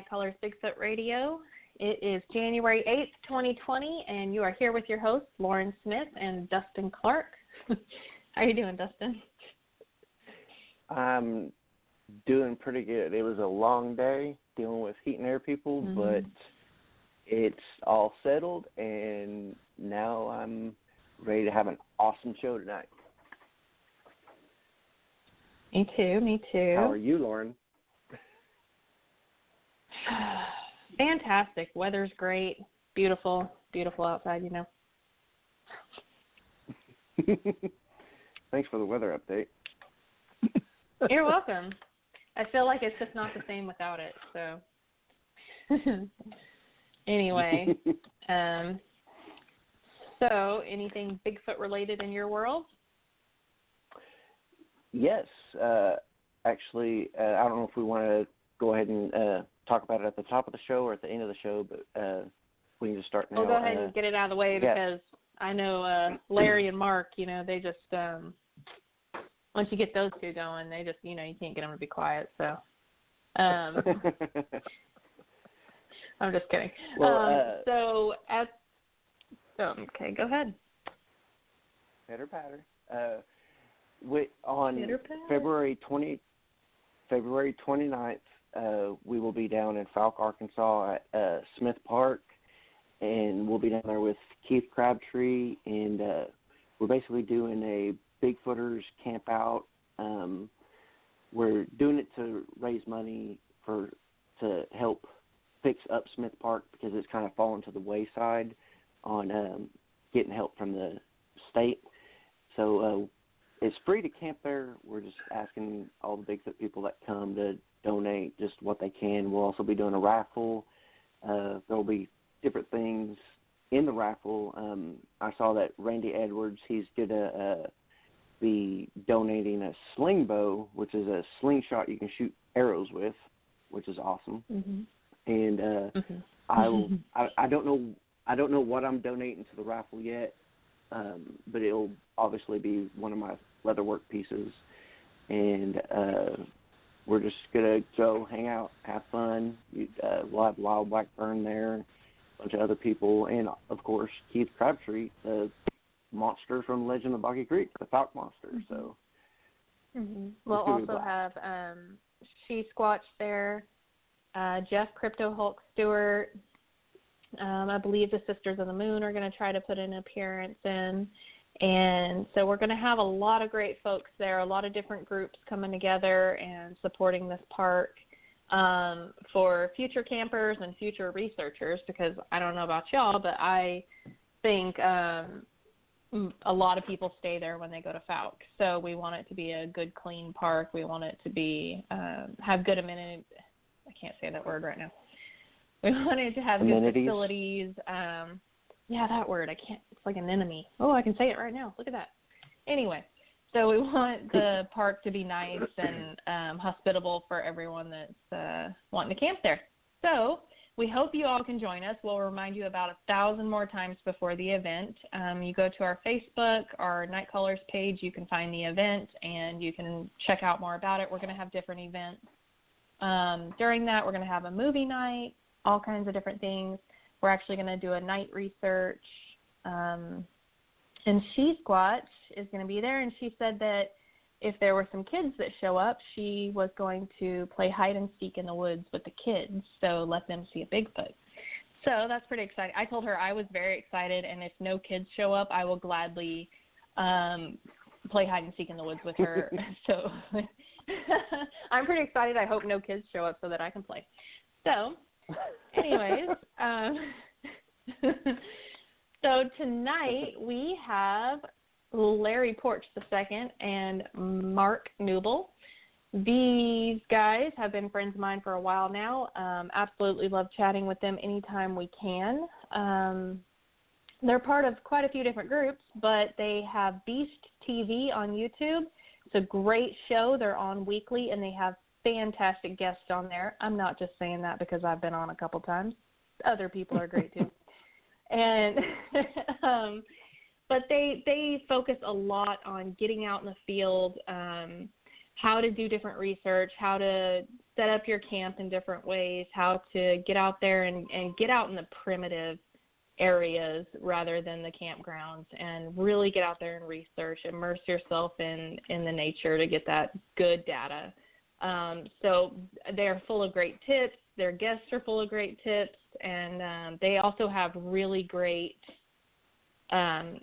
Night Callers Bigfoot Radio. It is January 8th, 2020, and you are here with your hosts, Lauren Smith and Dustin Clark. How are you doing, Dustin? I'm doing pretty good. It was a long day dealing with heat and air people, Mhm. but it's all settled, and now I'm ready to have an awesome show tonight. Me too, me too. How are you, Lauren? Fantastic. Weather's great. Beautiful, beautiful outside, you know. Thanks for the weather update. You're welcome. I feel like it's just not the same without it, so anyway, um so anything Bigfoot related in your world? yes, uh, actually, uh, I don't know if we want to go ahead and uh, talk about it at the top of the show or at the end of the show, but uh, we need to start now. We'll go ahead Uh, and get it out of the way yeah. because I know uh Larry and Mark, you know, they just um once you get those two going, they just, you know, you can't get them to be quiet, so um I'm just kidding. Well, um uh, so as so okay, go ahead. Pitter patter. Uh, we, on. February 20, February 29th, uh, we will be down in Fouke, Arkansas at uh, Smith Park, and we'll be down there with Keith Crabtree, and uh, we're basically doing a Bigfooters camp out. Um, we're doing it to raise money for to help fix up Smith Park because it's kind of fallen to the wayside on um, getting help from the state. So uh, it's free to camp there. We're just asking all the Bigfoot people that come to donate just what they can. We'll also be doing a raffle. Uh, there'll be different things in the raffle. Um, I saw that Randy Edwards, he's gonna uh, be donating a sling bow, which is a slingshot you can shoot arrows with, which is awesome. Mhm. And uh, Mhm. I will. I, I don't know. I don't know what I'm donating to the raffle yet, um, but it'll obviously be one of my leatherwork pieces, and uh, we're just gonna go hang out, have fun. You, uh, we'll have Lyle Blackburn there, a bunch of other people, and of course Keith Crabtree, the monster from Legend of Boggy Creek, the Fouke monster. So Mhm. We'll It's gonna be also have um She Squatch there, uh Jeff Crypto Hulk Stewart. Um, I believe the Sisters of the Moon are going to try to put an appearance in. And so we're going to have a lot of great folks there, a lot of different groups coming together and supporting this park um, for future campers and future researchers because I don't know about y'all, but I think um, a lot of people stay there when they go to Fouke. So we want it to be a good, clean park. We want it to be um, have good amenities. I can't say that word right now. We want it to have good facilities. Um, yeah, that word. I can't. It's like an enemy. Oh, I can say it right now. Look at that. Anyway, so we want the park to be nice and um, hospitable for everyone that's uh, wanting to camp there. So we hope you all can join us. We'll remind you about a thousand more times before the event. Um, you go to our Facebook, our Night Callers page, you can find the event and you can check out more about it. We're going to have different events. Um, during that, we're going to have a movie night, all kinds of different things. We're actually going to do a night research. Um, and She Squatch is going to be there, and she said that if there were some kids that show up, she was going to play hide and seek in the woods with the kids, so let them see a Bigfoot. So that's pretty exciting. I told her I was very excited, and if no kids show up, I will gladly um, play hide and seek in the woods with her. so I'm pretty excited. I hope no kids show up so that I can play. So, anyways, um, so tonight we have Larry Porch II and Mark Newble. These guys have been friends of mine for a while now. Um, absolutely love chatting with them anytime we can. Um, they're part of quite a few different groups, but they have Beast TV on YouTube. It's a great show. They're on weekly and they have fantastic guests on there. I'm not just saying that because I've been on a couple times. Other people are great too. And um but they they focus a lot on getting out in the field um how to do different research, how to set up your camp in different ways, how to get out there and, and get out in the primitive areas rather than the campgrounds and really get out there and research, immerse yourself in, in the nature to get that good data. Um, so they're full of great tips. Their guests are full of great tips, and um, they also have really great um,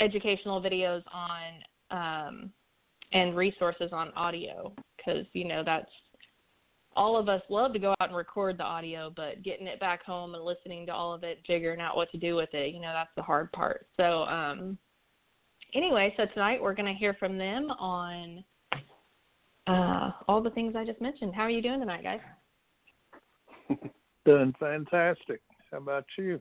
educational videos on um, and resources on audio because you know that's all of us love to go out and record the audio, but getting it back home and listening to all of it, figuring out what to do with it, you know, that's the hard part. So, um, anyway, so tonight we're going to hear from them on uh, all the things I just mentioned. How are you doing tonight, guys? Doing fantastic. How about you?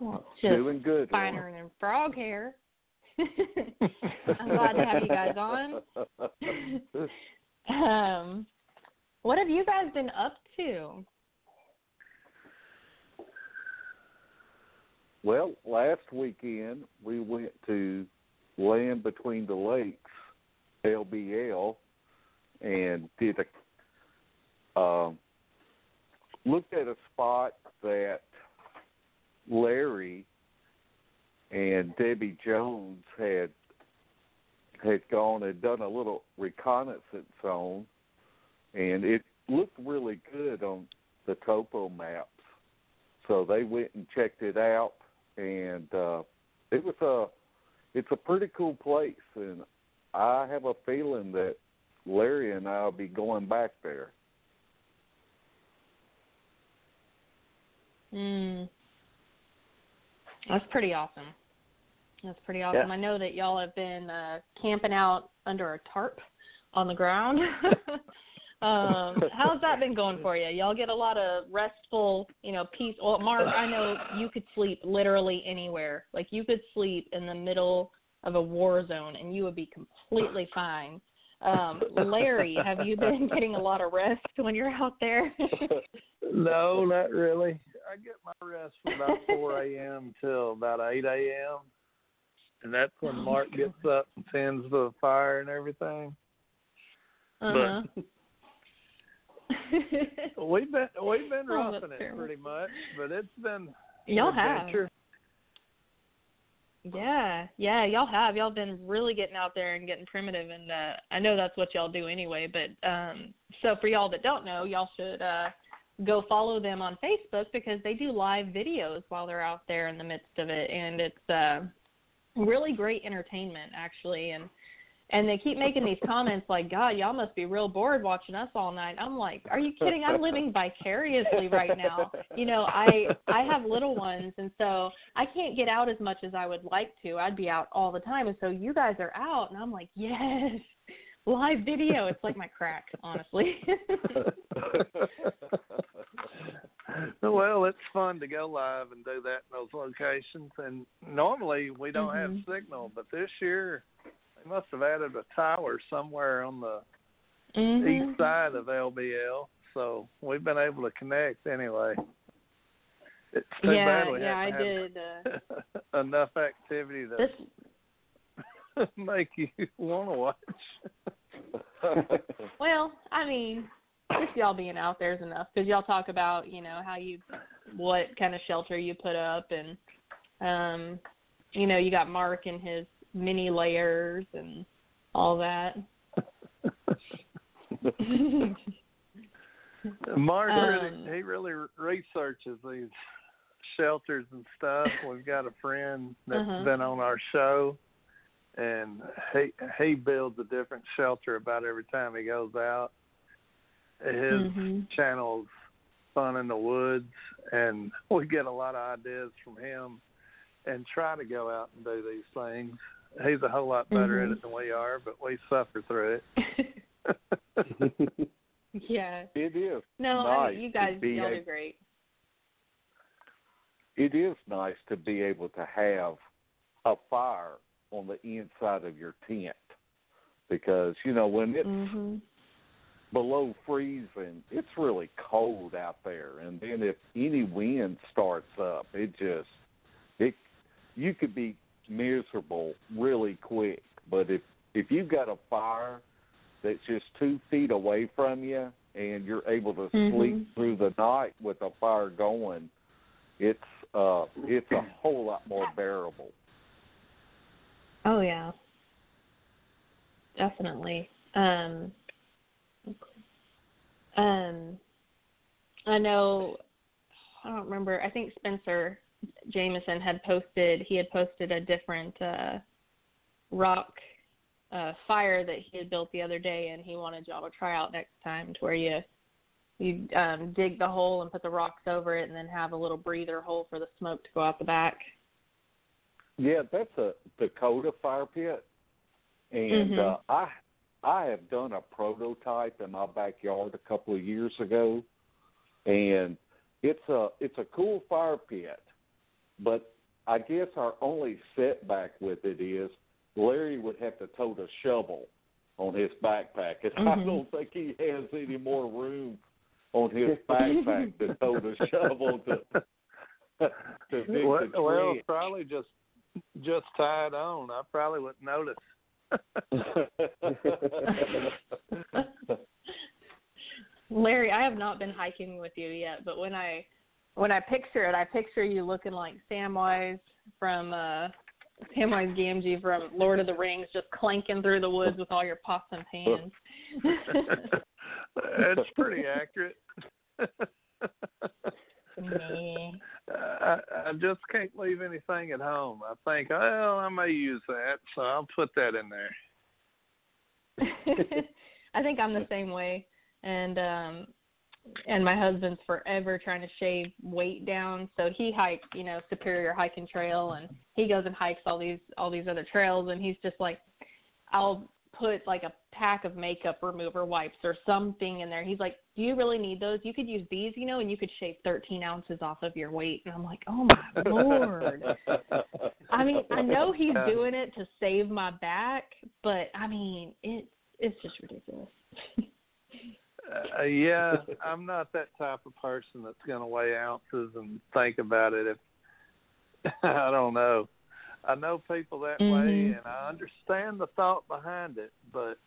Well, just Doing good. finer than frog hair. I'm glad to have you guys on. um, what have you guys been up to? Well, last weekend we went to Land Between the Lakes, LBL, and did a um, looked at a spot that Larry and Debbie Jones had had gone and done a little reconnaissance on, and it looked really good on the topo maps. So they went and checked it out, and uh, it was a it's a pretty cool place, and I have a feeling that Larry and I'll be going back there. Mm. That's pretty awesome. That's pretty awesome. Yeah. I know that y'all have been uh, camping out under a tarp on the ground. um, how's that been going for you? Y'all get a lot of restful, you know, peace. Well, Mark, I know you could sleep literally anywhere. Like you could sleep in the middle of a war zone and you would be completely fine. Um, Larry, have you been getting a lot of rest when you're out there? No, not really. I get my rest from about 4 a.m. till about 8 a.m. And that's when Oh, Mark gets up and tends the fire and everything. uh-huh. But we've been we've been Oh, roughing it terrible. pretty much, but it's been Y'all an have. Yeah, yeah, y'all have. Y'all been really getting out there and getting primitive and uh I know that's what y'all do anyway, but um so for y'all that don't know, y'all should uh go follow them on Facebook because they do live videos while they're out there in the midst of it and it's uh really great entertainment actually and and they keep making these comments like, God, y'all must be real bored watching us all night. I'm like, Are you kidding? I'm living vicariously right now. You know, I I have little ones and so I can't get out as much as I would like to. I'd be out all the time and so you guys are out and I'm like, Yes. Live video. It's like my crack, honestly. well, it's fun to go live and do that in those locations. And normally we don't Mhm. have signal, but this year they must have added a tower somewhere on the Mhm. east side of LBL, so we've been able to connect anyway. It's too Yeah, bad we yeah, I haven't did. Uh, enough activity to this make you want to watch. Well, I mean, just y'all being out there is enough because y'all talk about you know how you what kind of shelter you put up and um you know you got Mark and his mini layers and all that. Mark really, Um, he really researches these shelters and stuff. We've got a friend that's Uh-huh. been on our show, and he he builds a different shelter about every time he goes out. His Mhm. channel's Fun in the Woods, and we get a lot of ideas from him, and try to go out and do these things. He's a whole lot better Mhm. at it than we are, but we suffer through it. yeah. it is. No, I mean, you guys, be y'all able- do great. It is nice to be able to have a fire on the inside of your tent because you know when it's Mhm. below freezing, it's really cold out there, and then if any wind starts up, it just it you could be miserable really quick. But if if you've got a fire that's just two feet away from you and you're able to Mhm. sleep through the night with a fire going, it's uh it's a whole lot more bearable. Oh yeah. Definitely. Um um I know I don't remember I think Spencer Jameson had posted he had posted a different uh rock uh fire that he had built the other day and he wanted y'all to try out next time to where you you um dig the hole and put the rocks over it and then have a little breather hole for the smoke to go out the back. Yeah, that's a Dakota fire pit, and Mhm. uh, I I have done a prototype in my backyard a couple of years ago, and it's a it's a cool fire pit, but I guess our only setback with it is Larry would have to tote a shovel on his backpack, and I Mhm. don't think he has any more room on his backpack to tote a shovel to to dig well, the well, probably just just tied on. I probably wouldn't notice. Larry, I have not been hiking with you yet, but when I when I picture it, I picture you looking like Samwise from uh Samwise Gamgee from Lord of the Rings, just clanking through the woods with all your pots and pans. It's pretty accurate. Me. I, I just can't leave anything at home. I think, well, I may use that, so I'll put that in there. I think I'm the same way, and um and my husband's forever trying to shave weight down. So he hikes, you know, Superior Hiking Trail, and he goes and hikes all these all these other trails, and he's just like, I'll put like a pack of makeup remover wipes or something in there. He's like, Do you really need those? You could use these, you know, and you could shave 13 ounces off of your weight. And I'm like, Oh my lord. I mean, I know he's doing it to save my back, but I mean, it's it's just ridiculous. Uh, yeah, I'm not that type of person that's going to weigh ounces and think about it. If I don't know, I know people that way, Mhm. and I understand the thought behind it, but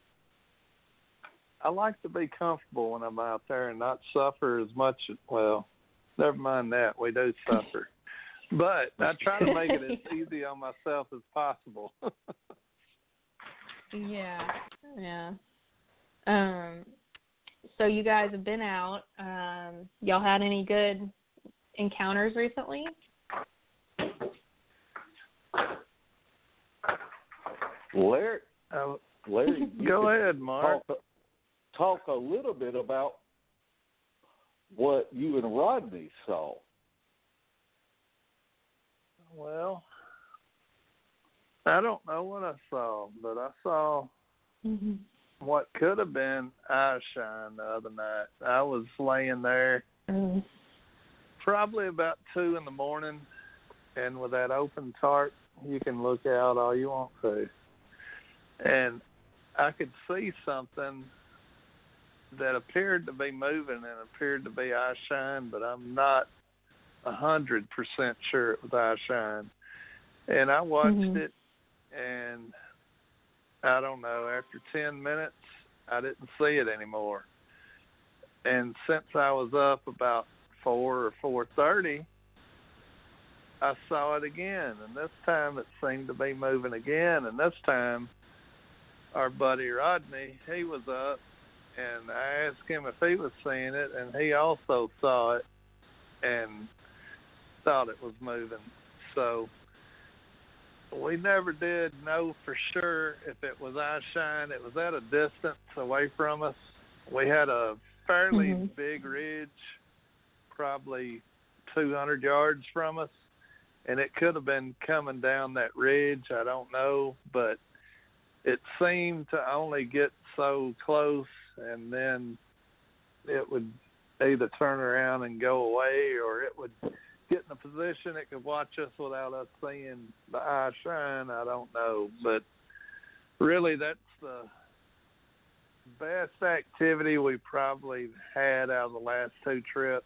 I like to be comfortable when I'm out there and not suffer as much. Well, never mind that we do suffer, but I try to make it as easy on myself as possible. Yeah, yeah. Um, so you guys have been out. Um, y'all had any good encounters recently? Larry, Uh, Larry, go ahead, Mark. Talk, talk a little bit about what you and Rodney saw. Well, I don't know what I saw, but I saw Mm-hmm. What could have been eye shine the other night. I was laying there Mm. probably about two in the morning, and with that open tarp, you can look out all you want to, and I could see something that appeared to be moving and appeared to be eye shine, but I'm not a hundred percent sure it was eye shine. And I watched Mhm. it, and I don't know. After ten minutes, I didn't see it anymore. And since I was up about four or four thirty, I saw it again, and this time it seemed to be moving again. And this time, our buddy Rodney, he was up, and I asked him if he was seeing it, and he also saw it, and thought it was moving. So we never did know for sure if it was eye shine. It was at a distance away from us. We had a fairly Mhm. big ridge, probably 200 yards from us, and it could have been coming down that ridge. I don't know, but it seemed to only get so close, and then it would either turn around and go away, or it would get in a position it could watch us without us seeing the eye shine. I don't know, but really, that's the best activity we probably had out of the last two trips.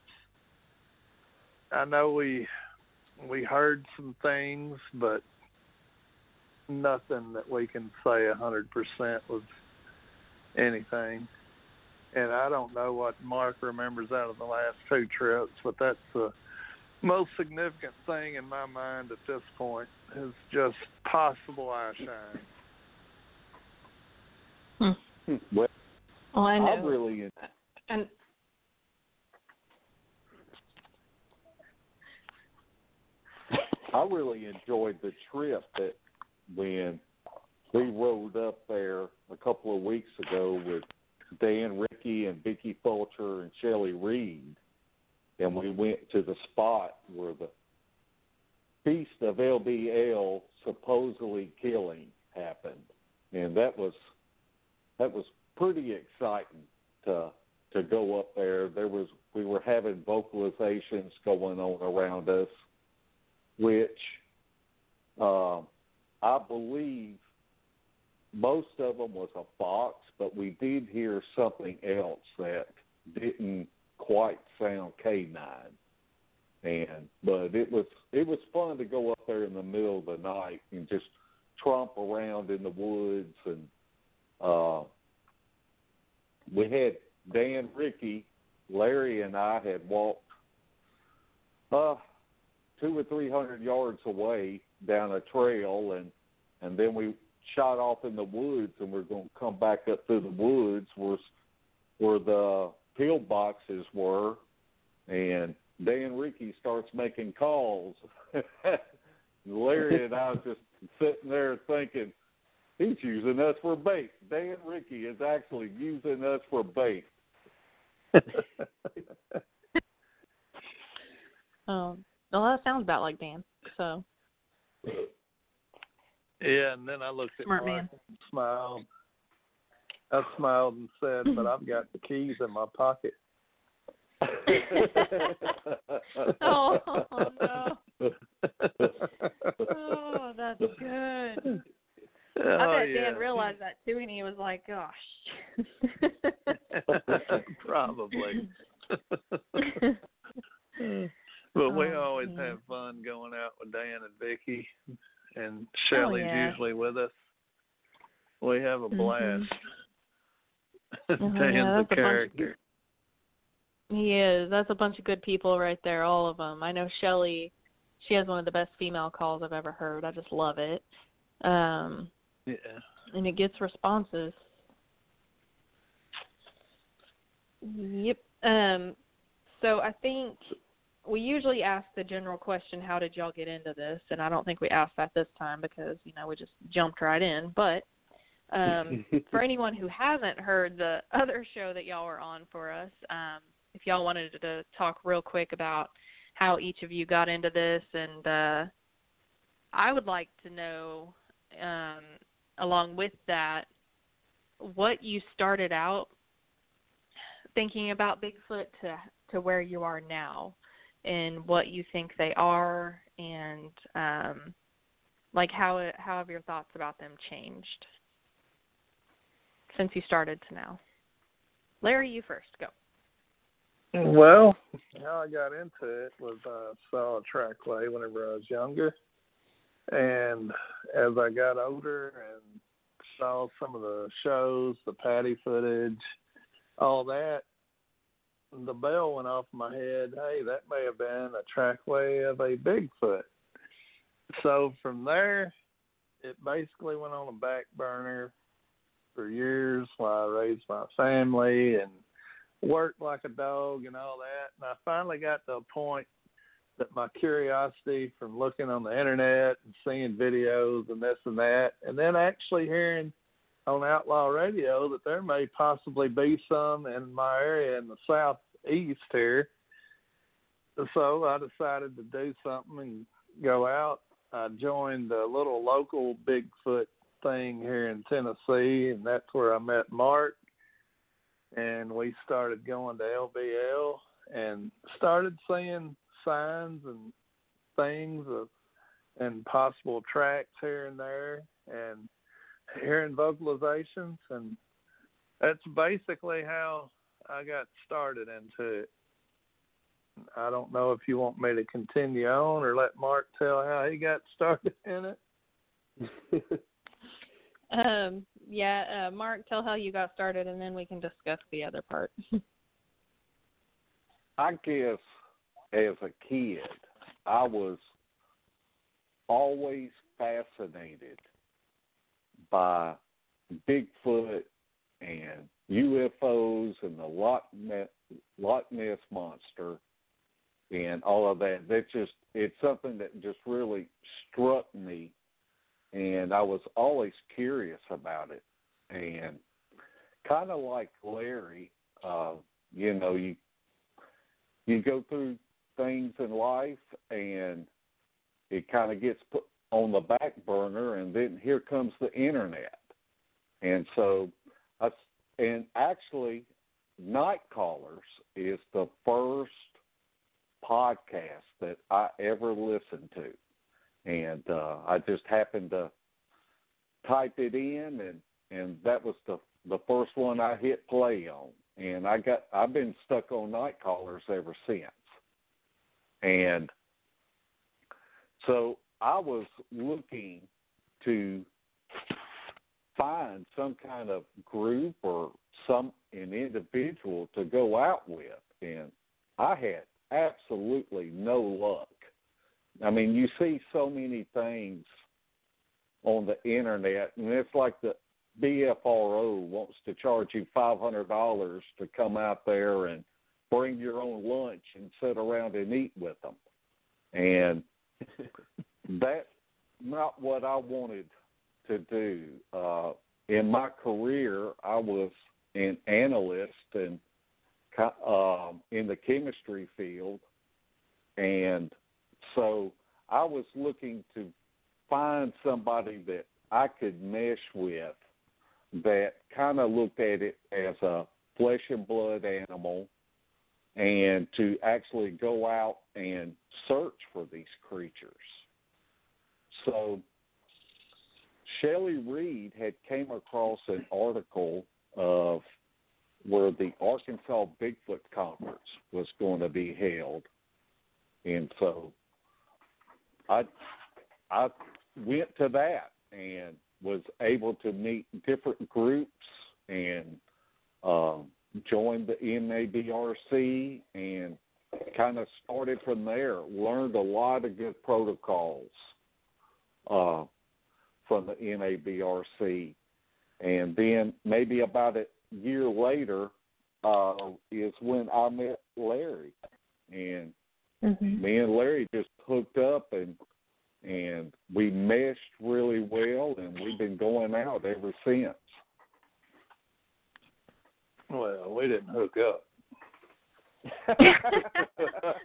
I know we we heard some things, but nothing that we can say a hundred percent was anything. And I don't know what Mark remembers out of the last two trips, but that's the most significant thing in my mind at this point is just possible eye shine. Hmm. Well, Well, I know. I really and I really enjoyed the trip that when we rode up there a couple of weeks ago with Dan Ricky and Vicky Fulcher and Shelley Reed, and we went to the spot where the Beast of LBL supposedly killing happened, and that was that was pretty exciting to to go up there. There was we were having vocalizations going on around us, which uh, I believe most of them was a fox, but we did hear something else that didn't quite sound canine. And but it was it was fun to go up there in the middle of the night and just tromp around in the woods and uh we had Dan Ricky, Larry and I had walked uh two or three hundred yards away down a trail and and then we shot off in the woods and we're going to come back up through the woods where where the pill boxes were and Dan Ricky starts making calls. Larry and I was just sitting there thinking, he's using us for bait. Dan Ricky is actually using us for bait. um, well, that sounds about like Dan. So Yeah, and then I looked at Smart Mark man. and smiled. I smiled and said, "But I've got the keys in my pocket." oh no, oh that's good. I Oh, bet yeah. Dan realized that too, and he was like, "Gosh." Probably. but we Oh, always have fun going out with Dan and Vicky, and Shelley's Oh, yeah. usually with us. We have a Mhm. blast. Mhm, Dan's yeah, a that's a bunch of. He is. That's a bunch of good people right there, all of them. I know Shelly. She has one of the best female calls I've ever heard. I just love it. Um, Yeah. and it gets responses. Yep. Um, so I think we usually ask the general question, "How did y'all get into this?" And I don't think we asked that this time because you know we just jumped right in. But um, for anyone who hasn't heard the other show that y'all were on for us, um, if y'all wanted to talk real quick about how each of you got into this, and uh, I would like to know, um, along with that, what you started out thinking about Bigfoot to to where you are now, and what you think they are, and um, like how how have your thoughts about them changed since you started to now? Larry, you first. Go. Well, how I got into it was I saw a trackway whenever I was younger, and as I got older and saw some of the shows, the patty footage, all that, the bell went off my head. Hey, that may have been a trackway of a Bigfoot. So from there, it basically went on a back burner for years while I raised my family and worked like a dog and all that. And I finally got to a point that my curiosity from looking on the internet and seeing videos and this and that, and then actually hearing on Outlaw Radio that there may possibly be some in my area in the southeast here. So I decided to do something and go out. I joined a little local Bigfoot thing here in Tennessee, and that's where I met Mark and we started going to LBL and started seeing signs and things of and possible tracks here and there and hearing vocalizations and that's basically how I got started into it. I don't know if you want me to continue on or let Mark tell how he got started in it. Um, yeah, uh, Mark, tell how you got started, and then we can discuss the other part. I guess as a kid, I was always fascinated by Bigfoot and UFOs and the Loch Ness, Loch Ness monster and all of that. That just it's something that just really struck me, and I was always curious about it. And kind of like Larry, uh, you know, you you go through things in life and it kind of gets put on the back burner and then here comes the internet and so I, and actually night callers is the first podcast that i ever listened to and uh i just happened to type it in and and that was the the first one i hit play on. And i got i've been stuck on night callers ever since. And so I was looking to find some kind of group or some an individual to go out with. And I had absolutely no luck. I mean, you see so many things on the internet and it's like the BFRO wants to charge you $500 to come out there and bring your own lunch and sit around and eat with them. And that's not what I wanted to do. Uh, in my career, I was an analyst and um, in the chemistry field, and so I was looking to find somebody that I could mesh with that kind of looked at it as a flesh and blood animal and to actually go out and search for these creatures. So Shelley Reed had came across an article of where the Arkansas Bigfoot Conference was going to be held, and so I I went to that and was able to meet different groups and um, joined the NABRC and kind of started from there. Learned a lot of good protocols uh, from the NABRC, and then maybe about a year later uh, is when I met Larry, and mm-hmm. me and Larry just hooked up and and we meshed really well, and we've been going out ever since. Well, we didn't hook up.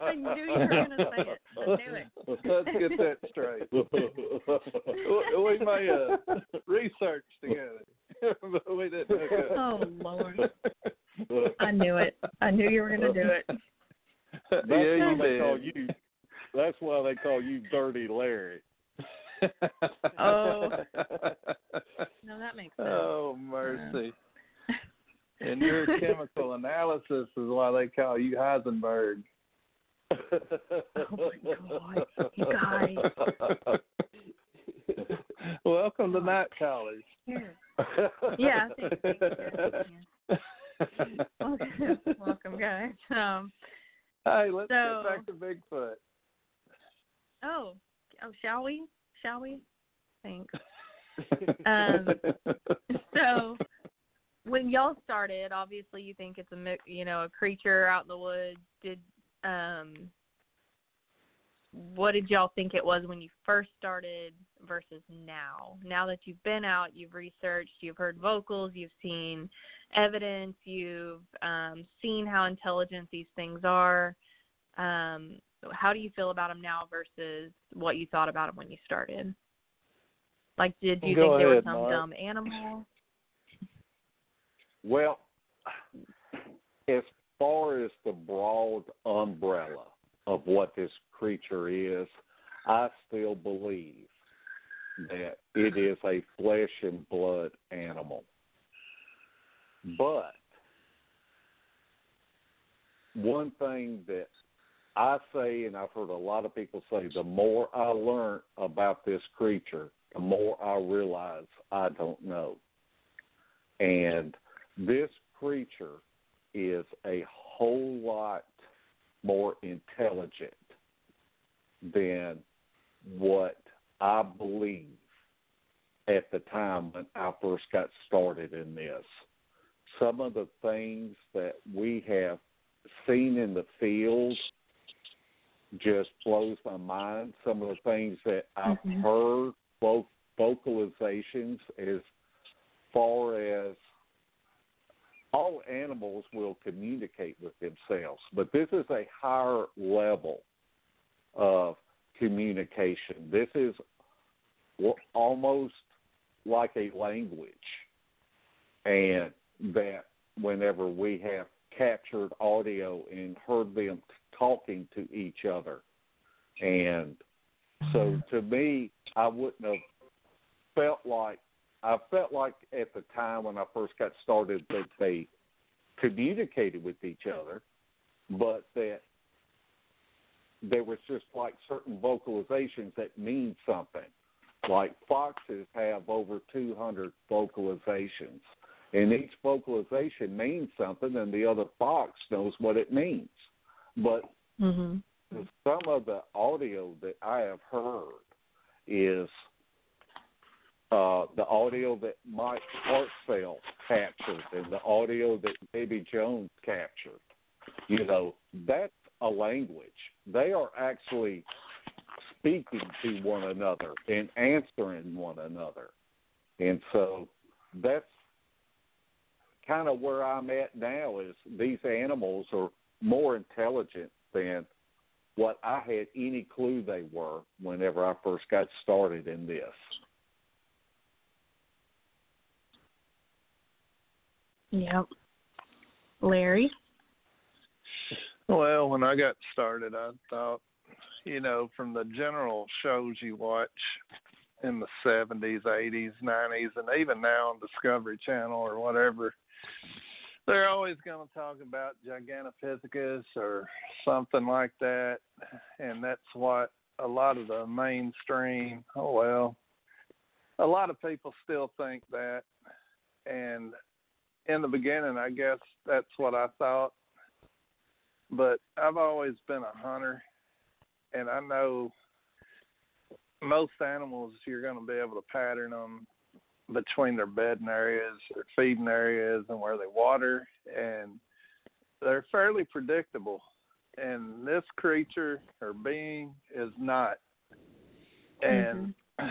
I knew you were going to say it. I knew it. Let's get that straight. we may uh, research together, but we didn't hook up. Oh Lord! I knew it. I knew you were going to do it. That's yeah, why they did. call you. That's why they call you Dirty Larry. oh. No, that makes sense. Oh mercy. And your chemical analysis is why they call you Heisenberg. oh my god, you guys. Welcome to Night Callers. Yeah. welcome, welcome, guys. Um, hey, let's so, get back to Bigfoot. Oh, oh, shall we? Shall we? Thanks. um, so when y'all started, obviously you think it's a you know a creature out in the woods. Did um, what did y'all think it was when you first started versus now? Now that you've been out, you've researched, you've heard vocals, you've seen evidence, you've um, seen how intelligent these things are. Um, how do you feel about them now versus what you thought about them when you started? Like, did you Go think they were some Mark. dumb animal? Well, as far as the broad umbrella of what this creature is, I still believe that it is a flesh and blood animal. But one thing that I say, and I've heard a lot of people say, the more I learn about this creature, the more I realize I don't know. And this creature is a whole lot more intelligent than what I believe at the time when I first got started in this. Some of the things that we have seen in the field just blows my mind. Some of the things that I've Mhm. heard, both vocalizations as far as all animals will communicate with themselves, but this is a higher level of communication. This is almost like a language, and that whenever we have captured audio and heard them talking to each other, and so to me, I wouldn't have felt like I felt like at the time when I first got started that they communicated with each other, but that there was just like certain vocalizations that mean something. Like foxes have over 200 vocalizations, and each vocalization means something, and the other fox knows what it means. But Mhm. some of the audio that I have heard is uh, the audio that Mike Hartsell captured and the audio that Debbie Jones captured. You know, that's a language. They are actually speaking to one another and answering one another. And so that's kind of where I'm at now is these animals are more intelligent than what I had any clue they were whenever I first got started in this. Yep. Larry. Well, when I got started, I thought, you know, from the general shows you watch in the 70s, 80s, 90s, and even now on Discovery Channel or whatever, they're always going to talk about Gigantopithecus or something like that. And that's what a lot of the mainstream, oh, well, a lot of people still think that. And in the beginning, I guess that's what I thought. But I've always been a hunter, and I know most animals you're going to be able to pattern them between their bedding areas, their feeding areas, and where they water, and they're fairly predictable. And this creature or being is not. And mm-hmm.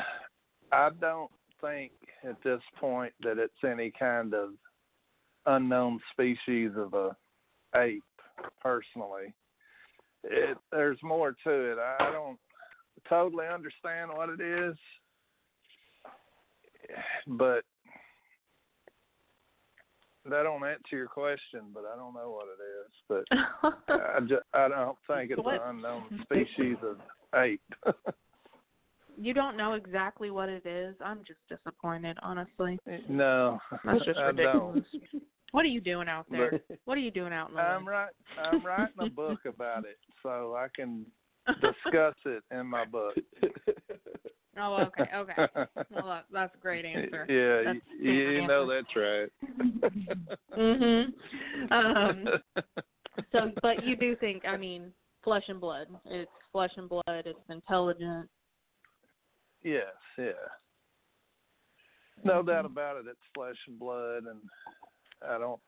I don't think at this point that it's any kind of unknown species of a ape personally. It there's more to it. I don't totally understand what it is but that don't answer your question but i don't know what it is. But i just i don't think it's What? an unknown species of ape you don't know exactly what it is. I'm just disappointed, honestly. no That's just ridiculous. What are you doing out there? But- what are you doing out in the I'm right. I'm writing a book about it, so I can discuss it in my book. Oh, okay, okay. Well, that's a great answer. Yeah, That's you, you know that's right. mhm. Um. So, but you do think? I mean, flesh and blood. It's flesh and blood. It's intelligent. Yes, yeah. No doubt about it. It's flesh and blood, and I don't.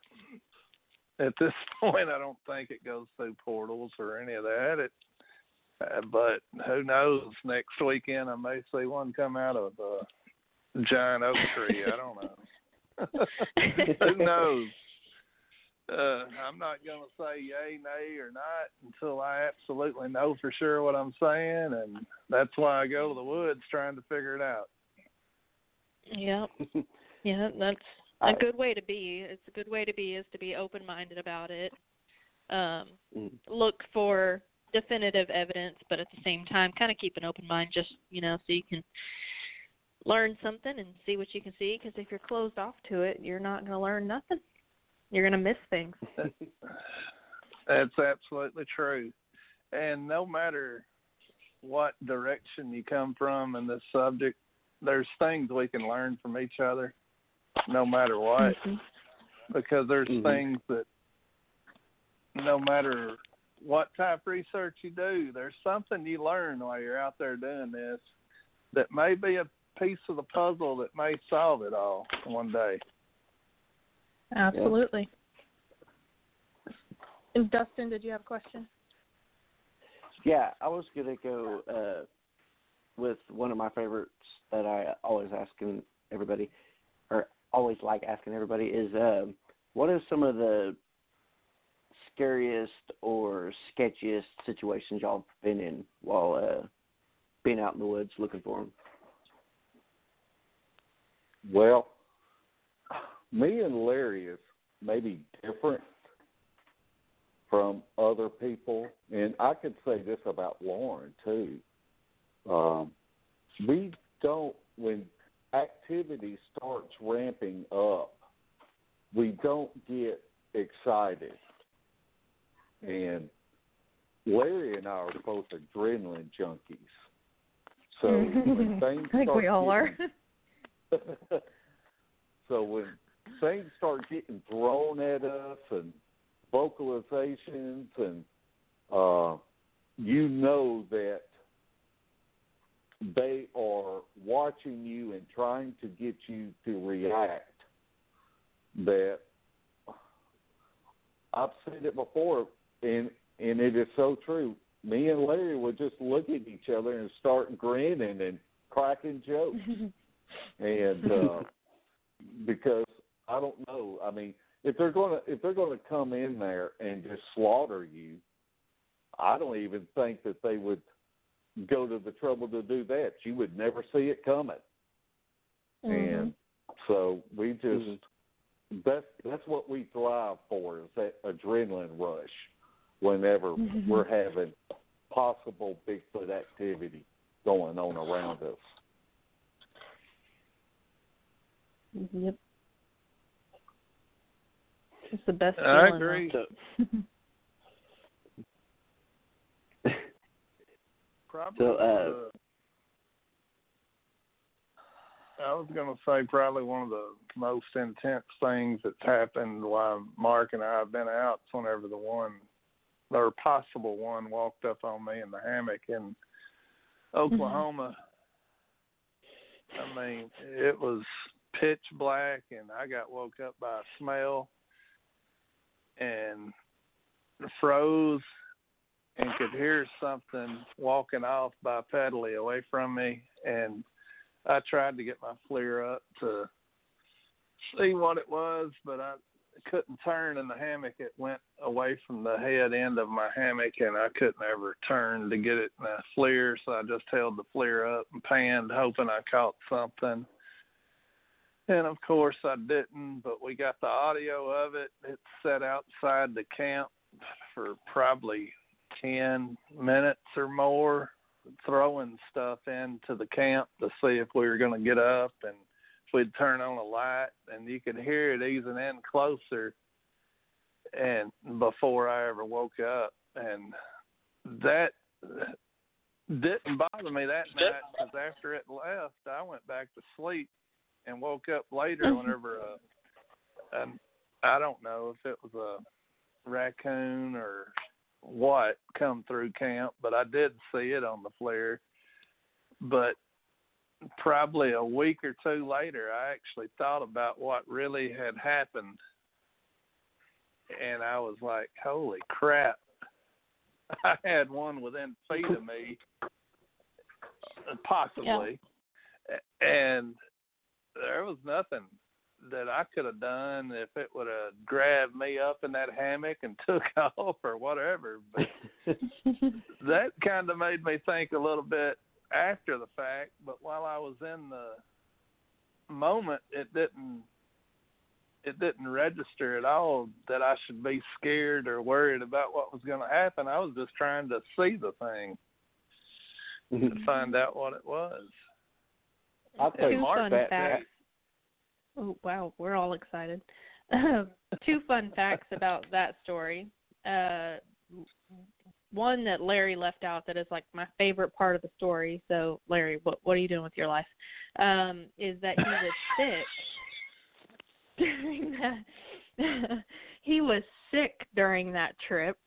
At this point, I don't think it goes through portals or any of that. It, uh, but who knows? Next weekend, I may see one come out of a giant oak tree. I don't know. Who knows? Uh, I'm not going to say yay, nay, or not until I absolutely know for sure what I'm saying, and that's why I go to the woods trying to figure it out. Yep. Yeah, that's a good way to be. It's a good way to be is to be open minded about it. Um, Mm. look for definitive evidence, but at the same time, kind of keep an open mind, just you know, so you can learn something and see what you can see. Because if you're closed off to it, you're not going to learn nothing. You're going to miss things. That's absolutely true. And no matter what direction you come from in this subject, there's things we can learn from each other, no matter what, Mhm. because there's Mhm. things that no matter what type of research you do, there's something you learn while you're out there doing this that may be a piece of the puzzle that may solve it all one day. Absolutely. And Dustin, did you have a question? Yeah, I was gonna go uh, with one of my favorites that I always asking everybody, or always like asking everybody, is um, what is some of the scariest or sketchiest situations y'all have been in while uh, being out in the woods looking for them? Well, me and Larry is maybe different from other people, and I could say this about Lauren too. Um, we don't when activity starts ramping up, we don't get excited. And Larry and I are both adrenaline junkies. So when things I think we all are. so when things start getting thrown at us and vocalizations and uh you know that they are watching you and trying to get you to react that I've said it before and and it is so true. Me and Larry would just look at each other and start grinning and cracking jokes and uh because I don't know. I mean, if they're gonna if they're gonna come in there and just slaughter you, I don't even think that they would go to the trouble to do that. You would never see it coming. Mhm. And so we just that's that's what we thrive for is that adrenaline rush whenever Mhm. we're having possible Bigfoot activity going on around us. Yep. It's the best I feeling, agree. So, Probably. So, uh, one I was going to say probably one of the most intense things that's happened while Mark and I have been out. is Whenever the one or possible one walked up on me in the hammock in Oklahoma. I mean, it was pitch black, and I got woke up by a smell and froze and could hear something walking off bipedally away from me and I tried to get my flare up to see what it was, but I couldn't turn in the hammock. It went away from the head end of my hammock and I couldn't ever turn to get it in the flare. so I just held the flare up and panned hoping I caught something. And of course I didn't, but we got the audio of it. It sat outside the camp for probably 10 minutes or more throwing stuff into the camp to see if we were going to get up and if we'd turn on a light. And you could hear it easing in closer and before I ever woke up. And that didn't bother me that night because after it left I went back to sleep and woke up later whenever uh I don't know if it was a raccoon or what come through camp, but I did see it on the flare. But probably a week or two later, I actually thought about what really had happened, and I was like, "Holy crap!" I had one within feet of me, possibly, and there was nothing that I could have done if it would have grabbed me up in that hammock and took off or whatever. But that kind of made me think a little bit after the fact. But while I was in the moment, it didn't it didn't register at all that I should be scared or worried about what was going to happen. I was just trying to see the thing to find out what it was. I Two think Mark, fun that- facts. Oh wow, we're all excited. Two fun facts about that story. Uh, one that Larry left out that is like my favorite part of the story. So Larry, what what are you doing with your life? Um, is that he was sick during that. he was sick during that trip,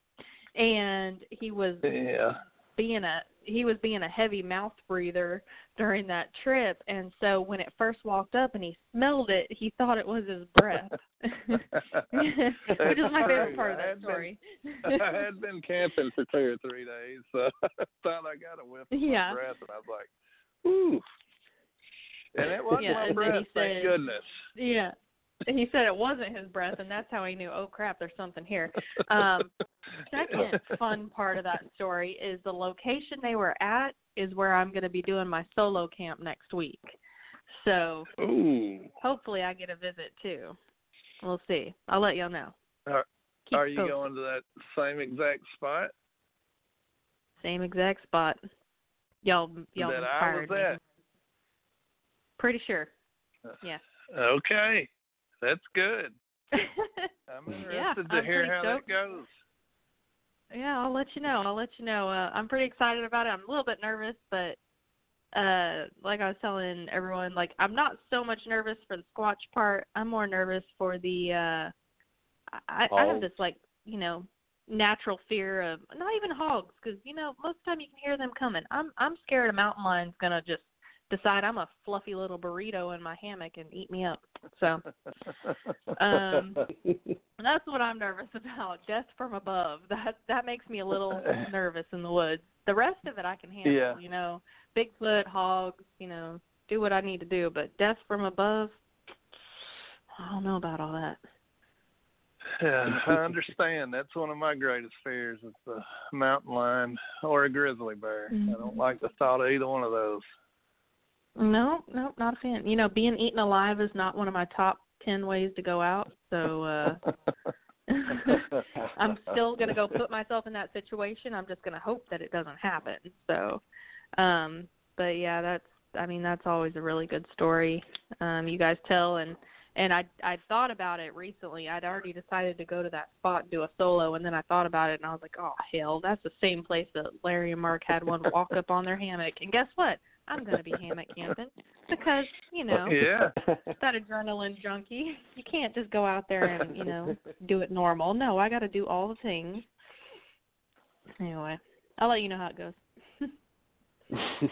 and he was Yeah. Being a he was being a heavy mouth breather during that trip and so when it first walked up and he smelled it he thought it was his breath which is my favorite part of that story Been, I had been camping for two or three days, so I thought I got a whiff of Yeah. my breath, and I was like, "Ooh!" And it wasn't Yeah, my and then he breath, thank said- goodness. yeah he said it wasn't his breath and that's how he knew oh crap there's something here um second fun part of that story is the location they were at is where i'm going to be doing my solo camp next week so Ooh. hopefully i get a visit too we'll see i'll let y'all know Are- Are you posted. going to that same exact spot Same exact spot. Y'all, y'all that I was me. at? Pretty sure. Yeah. Okay, that's good. I'm interested Yeah, to I'm hear how stoked. that goes. yeah, I'll let you know. I'll let you know. Uh, I'm pretty excited about it. I'm a little bit nervous, but uh, like I was telling everyone, like I'm not so much nervous for the squatch part. I'm more nervous for the. uh I, I have this like you know natural fear of not even hogs because you know most of the time you can hear them coming. I'm I'm scared a mountain lion's gonna just decide I'm a fluffy little burrito in my hammock and eat me up. So Um, that's what I'm nervous about. Death from above. That that makes me a little nervous in the woods. The rest of it I can handle. Yeah. You know, Bigfoot, hogs. You know, do what I need to do. But death from above, I don't know about all that. Yeah, I understand. That's one of my greatest fears is a mountain lion or a grizzly bear. I don't Mhm. like the thought of either one of those. No, no, not a fan. You know, being eaten alive is not one of my top ten ways to go out. So uh I'm still gonna go put myself in that situation. I'm just gonna hope that it doesn't happen. So, um, but yeah, that's I mean that's always a really good story. Um, you guys tell and and I I thought about it recently. I'd already decided to go to that spot and do a solo, and then I thought about it and I was like, oh hell, that's the same place that Larry and Mark had one walk up on their hammock. And guess what? I'm gonna be hammock camping because you know Yeah. that adrenaline junkie. You can't just go out there and you know do it normal. No, I got to do all the things. Anyway, I'll let you know how it goes.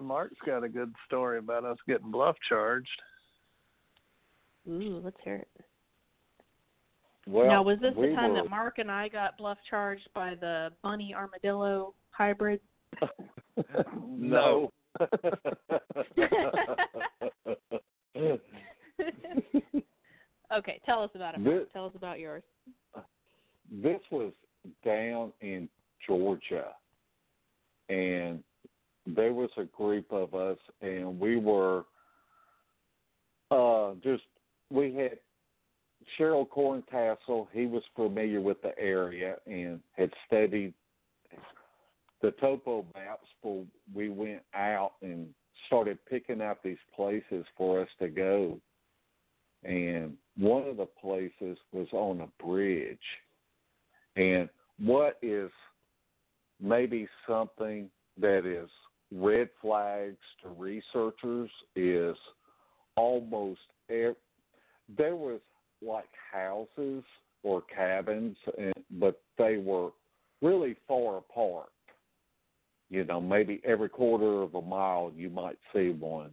Mark's got a good story about us getting bluff charged. Ooh, let's hear it. Well, now, was this we the time were, that Mark and I got bluff charged by the bunny armadillo hybrid? no. okay, tell us about it. This- Tell us about yours. this was down in Georgia, and there was a group of us, and we were uh, just we had Cheryl Corntassel. He was familiar with the area and had studied the topo maps. For we went out and started picking out these places for us to go, and one of the places was on a bridge. And what is maybe something that is red flags to researchers is almost ev- there was like houses or cabins, and, but they were really far apart. You know, maybe every quarter of a mile you might see one,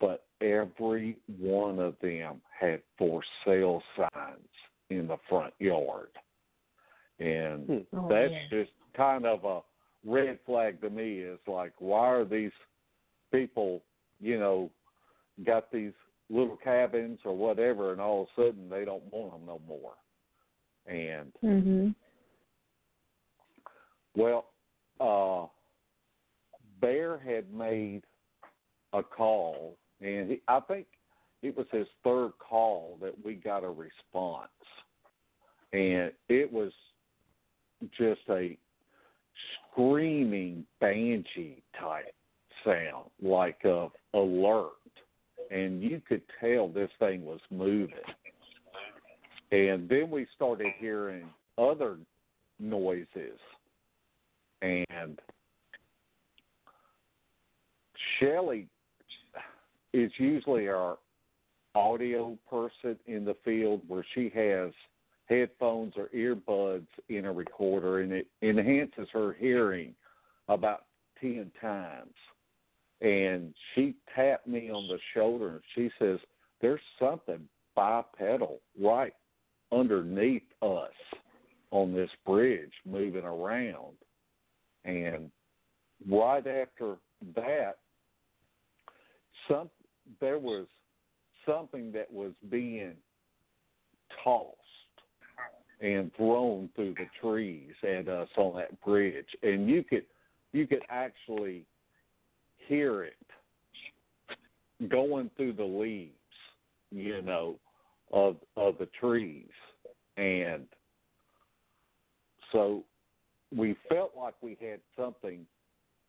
but every one of them had for sale signs in the front yard. And Hmm. Oh, that's yeah. just kind of a red flag to me is like why are these people you know got these little cabins or whatever and all of a sudden they don't want them no more. And Mhm. well uh bear had made a call and he, i think it was his third call that we got a response. And it was just a screaming banshee type sound, like of alert, and you could tell this thing was moving. and then we started hearing other noises, and Shelly is usually our audio person in the field where she has headphones or earbuds in a recorder and it enhances her hearing about 10 times. And she tapped me on the shoulder and she says, There's something bipedal right underneath us on this bridge moving around. And right after that, some there was something that was being tossed and thrown through the trees at us on that bridge, and you could you could actually hear it going through the leaves, you know, of of the trees, and so we felt like we had something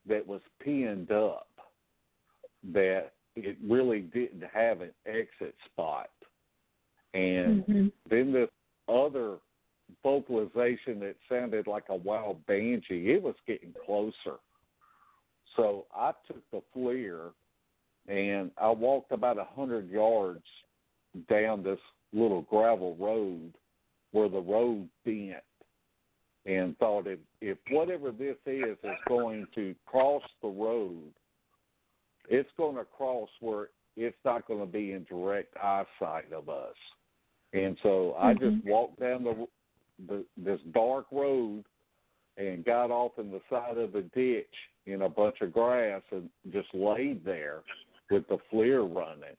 that was pinned up that it really didn't have an exit spot. And Mm-hmm. then this other vocalization that sounded like a wild banshee, it was getting closer. So I took the FLIR and I walked about a hundred yards down this little gravel road where the road bent and thought if, if whatever this is is going to cross the road, it's going to cross where it's not going to be in direct eyesight of us. And so I just mm-hmm. walked down the, the this dark road and got off in the side of the ditch in a bunch of grass and just laid there with the FLIR running.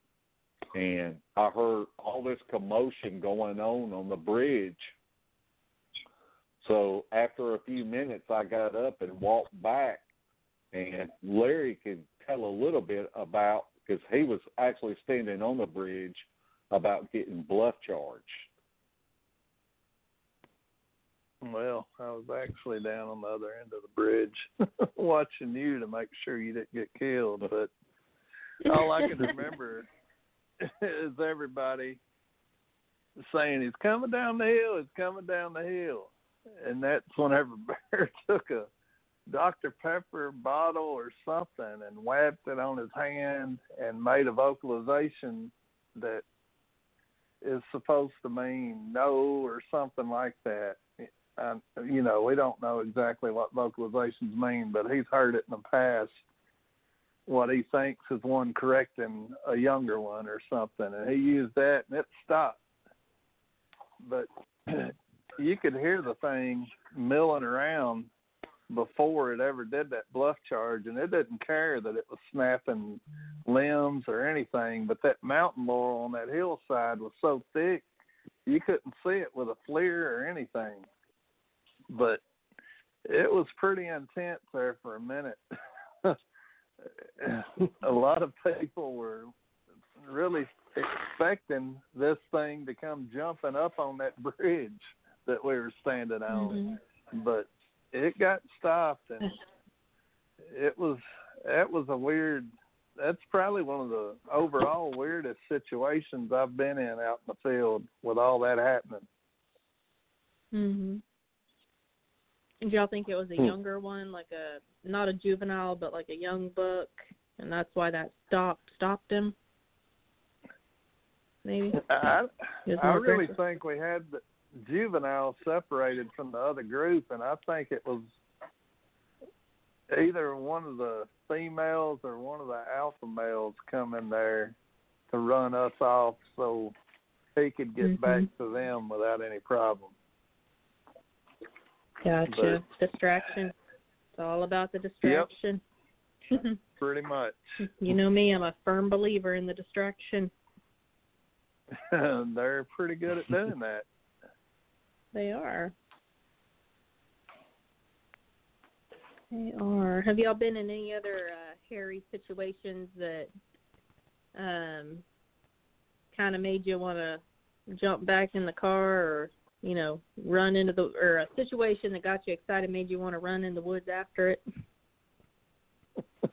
And I heard all this commotion going on on the bridge. So after a few minutes, I got up and walked back, and Larry could tell a little bit about because he was actually standing on the bridge about getting bluff charged. Well, I was actually down on the other end of the bridge watching you to make sure you didn't get killed. But all I can remember is everybody saying he's coming down the hill, he's coming down the hill. And that's whenever Bear took a Dr. Pepper bottle or something and whapped it on his hand and made a vocalization that is supposed to mean no or something like that. Um, you know, we don't know exactly what vocalizations mean, but he's heard it in the past. What he thinks is one correcting a younger one or something, and he used that, and it stopped. But you could hear the thing milling around before it ever did that bluff charge, and it didn't care that it was snapping limbs or anything. But that mountain laurel on that hillside was so thick, you couldn't see it with a FLIR or anything. But it was pretty intense there for a minute. a lot of people were really expecting this thing to come jumping up on that bridge that we were standing on, but it got stopped and it was that was a weird that's probably one of the overall weirdest situations I've been in out in the field with all that happening. Mhm. Did y'all think it was a Hmm. younger one, like a not a juvenile, but like a young buck, and that's why that stopped stopped him? Maybe. I I really aggressive. think we had the juvenile separated from the other group, and I think it was either one of the females or one of the alpha males come in there to run us off so he could get Mhm. back to them without any problem. Gotcha. Distraction. It's all about the distraction. Yep, Pretty much. you know me, I'm a firm believer in the distraction. They're pretty good at doing that. They are. They are. Have y'all been in any other uh, hairy situations that um kind of made you want to jump back in the car or you know run into the or a situation that got you excited made you want to run in the woods after it?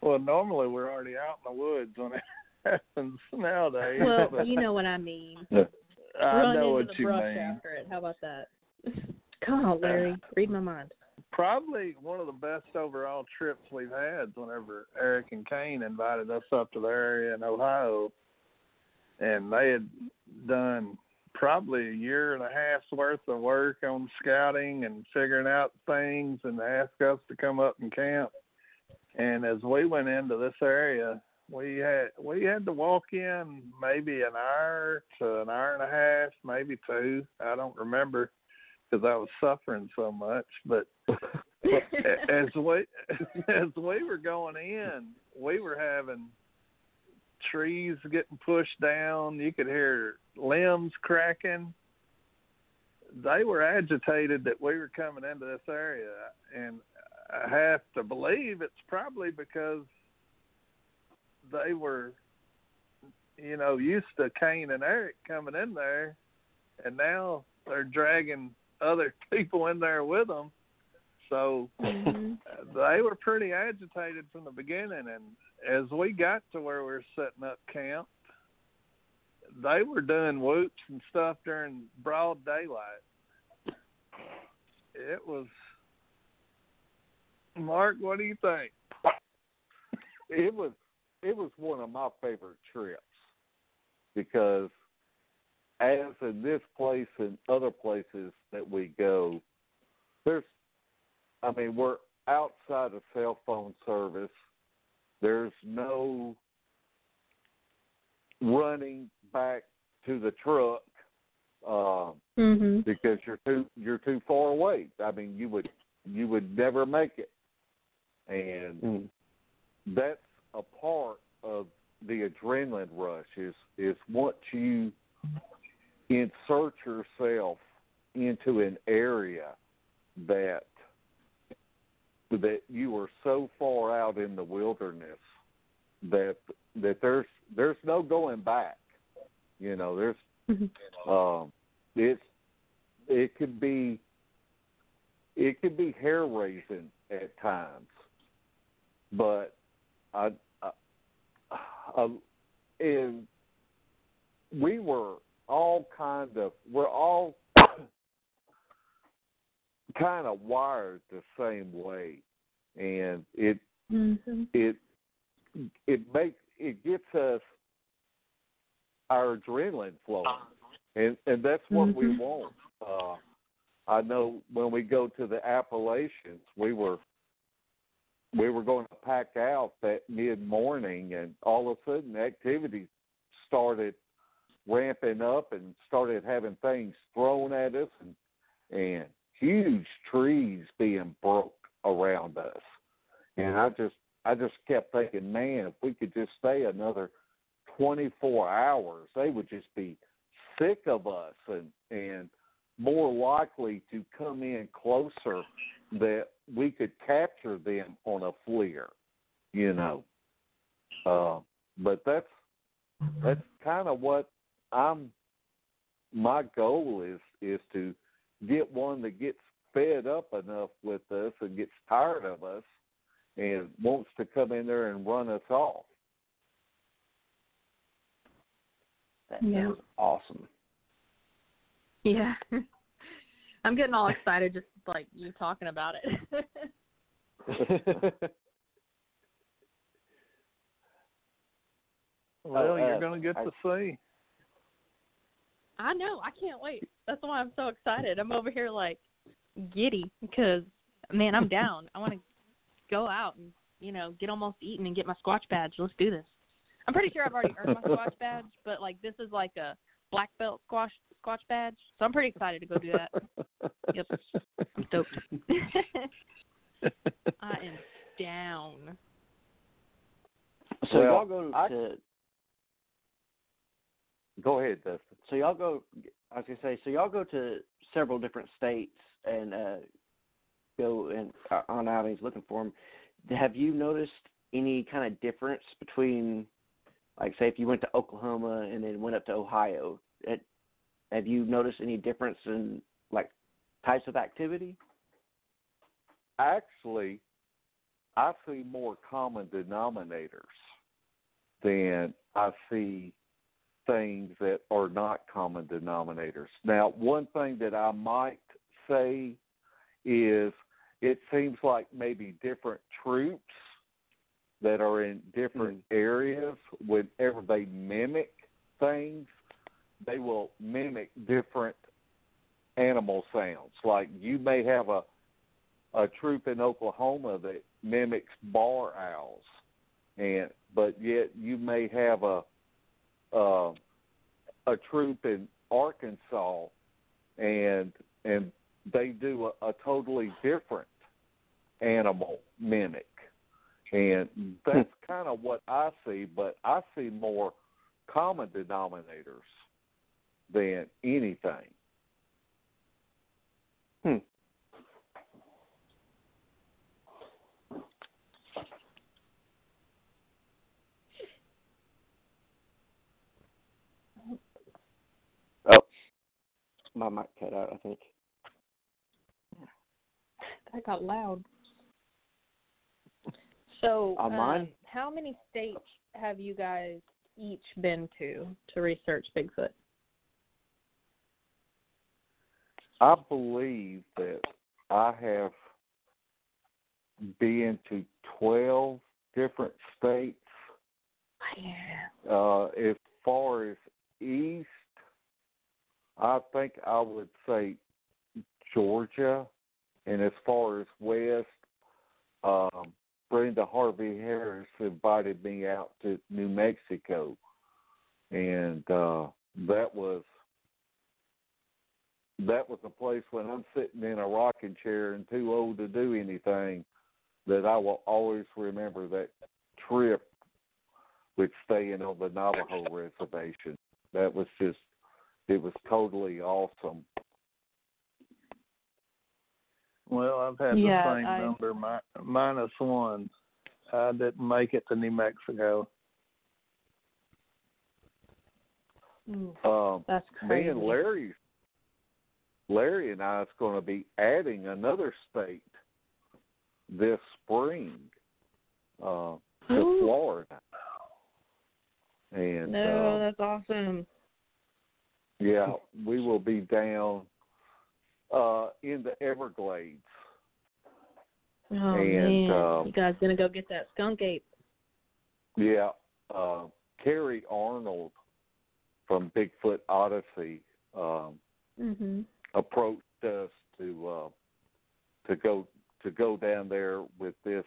Well, normally we're already out in the woods when it happens nowadays. Well, but- you know what I mean. I Run know into what the you brush mean. after it. How about that? Come on, Larry. Uh, Read my mind. Probably one of the best overall trips we've had. Whenever Eric and Kane invited us up to the area in Ohio, and they had done probably a year and a half's worth of work on scouting and figuring out things, and asked us to come up and camp. And as we went into this area, we had we had to walk in maybe an hour to an hour and a half, maybe two. I don't remember because I was suffering so much. But as we as we were going in, we were having trees getting pushed down. You could hear limbs cracking. They were agitated that we were coming into this area, and I have to believe it's probably because they were, you know, used to Kane and Eric coming in there, and now they're dragging other people in there with them. So Mhm. they were pretty agitated from the beginning, and as we got to where we were setting up camp, they were doing whoops and stuff during broad daylight. It was Mark. What do you think? it was it was one of my favorite trips because as in this place and other places that we go, there's I mean, we're outside of cell phone service. There's no running back to the truck uh, Mhm. because you're too you're too far away. I mean, you would you would never make it, and Mm. that's a part of the adrenaline rush is is once you insert yourself into an area that that you are so far out in the wilderness that that there's there's no going back you know there's Mhm. um it's it could be it could be hair raising at times but I, I, I and we were all kind of we're all kind of wired the same way and it Mhm. it it makes it gets us our adrenaline flowing and and that's what we Mhm. want uh i know when we go to the appalachians we were we were going to pack out that mid morning and all of a sudden activity started ramping up and started having things thrown at us and and huge trees being broke around us and i just i just kept thinking man if we could just stay another twenty four hours they would just be sick of us and and more likely to come in closer that we could capture them on a FLIR, you know. Uh, but that's that's kind of what I'm. My goal is is to get one that gets fed up enough with us and gets tired of us and wants to come in there and run us off. That Yeah. sounds awesome. Yeah. I'm getting all excited just like you talking about it. Well, uh, you're going to get I- to see. I know. I can't wait. That's why I'm so excited. I'm over here like giddy because man, I'm down. I want to go out and you know get almost eaten and get my Squatch badge. Let's do this. I'm pretty sure I've already earned my Squatch badge, but like this is like a black belt squash Squatch badge, so I'm pretty excited to go do that. Yep. I'm stoked. I am down. So Well, y'all go I- to Go ahead, Dustin. so y'all go I was gonna say so y'all go to several different states and uh go and uh, on outings looking for them. Have you noticed any kind of difference between like say if you went to Oklahoma and then went up to Ohio? It, have you noticed any difference in like types of activity? Actually, I see more common denominators than I see things that are not common denominators. Now, one thing that I might say is it seems like maybe different troops that are in different Mm. areas, whenever they mimic things, they will mimic different animal sounds. Like you may have a a troop in Oklahoma that mimics bar owls, and but yet you may have a uh, a troop in Arkansas, and and they do a, a totally different animal mimic, and that's kind of what I see. But I see more common denominators than anything. Hmm. Oh, my mic cut out. I think. That got loud. So, um, how many states have you guys each been to to research Bigfoot? I believe that I have been to twelve different states. Yeah. Uh, as far as east, I think I would say Georgia, and as far as west, um, Brenda Harvey Harris invited me out to New Mexico, and uh, that was that was a place when I'm sitting in a rocking chair and too old to do anything that I will always remember that trip with staying on the Navajo reservation. That was just it was totally awesome. Well, I've had Yeah, the same I- number mi- minus one. I didn't make it to New Mexico. Mm, Um that's me and Larry Larry and I is going to be adding another state this spring uh, to Ooh. Florida. And no, uh, that's awesome. Yeah, we will be down uh, in the Everglades. Oh and, man, um, you guys gonna go get that skunk ape? Yeah, uh, Carrie Arnold from Bigfoot Odyssey um, Mhm. approached us to uh, to go to go down there with this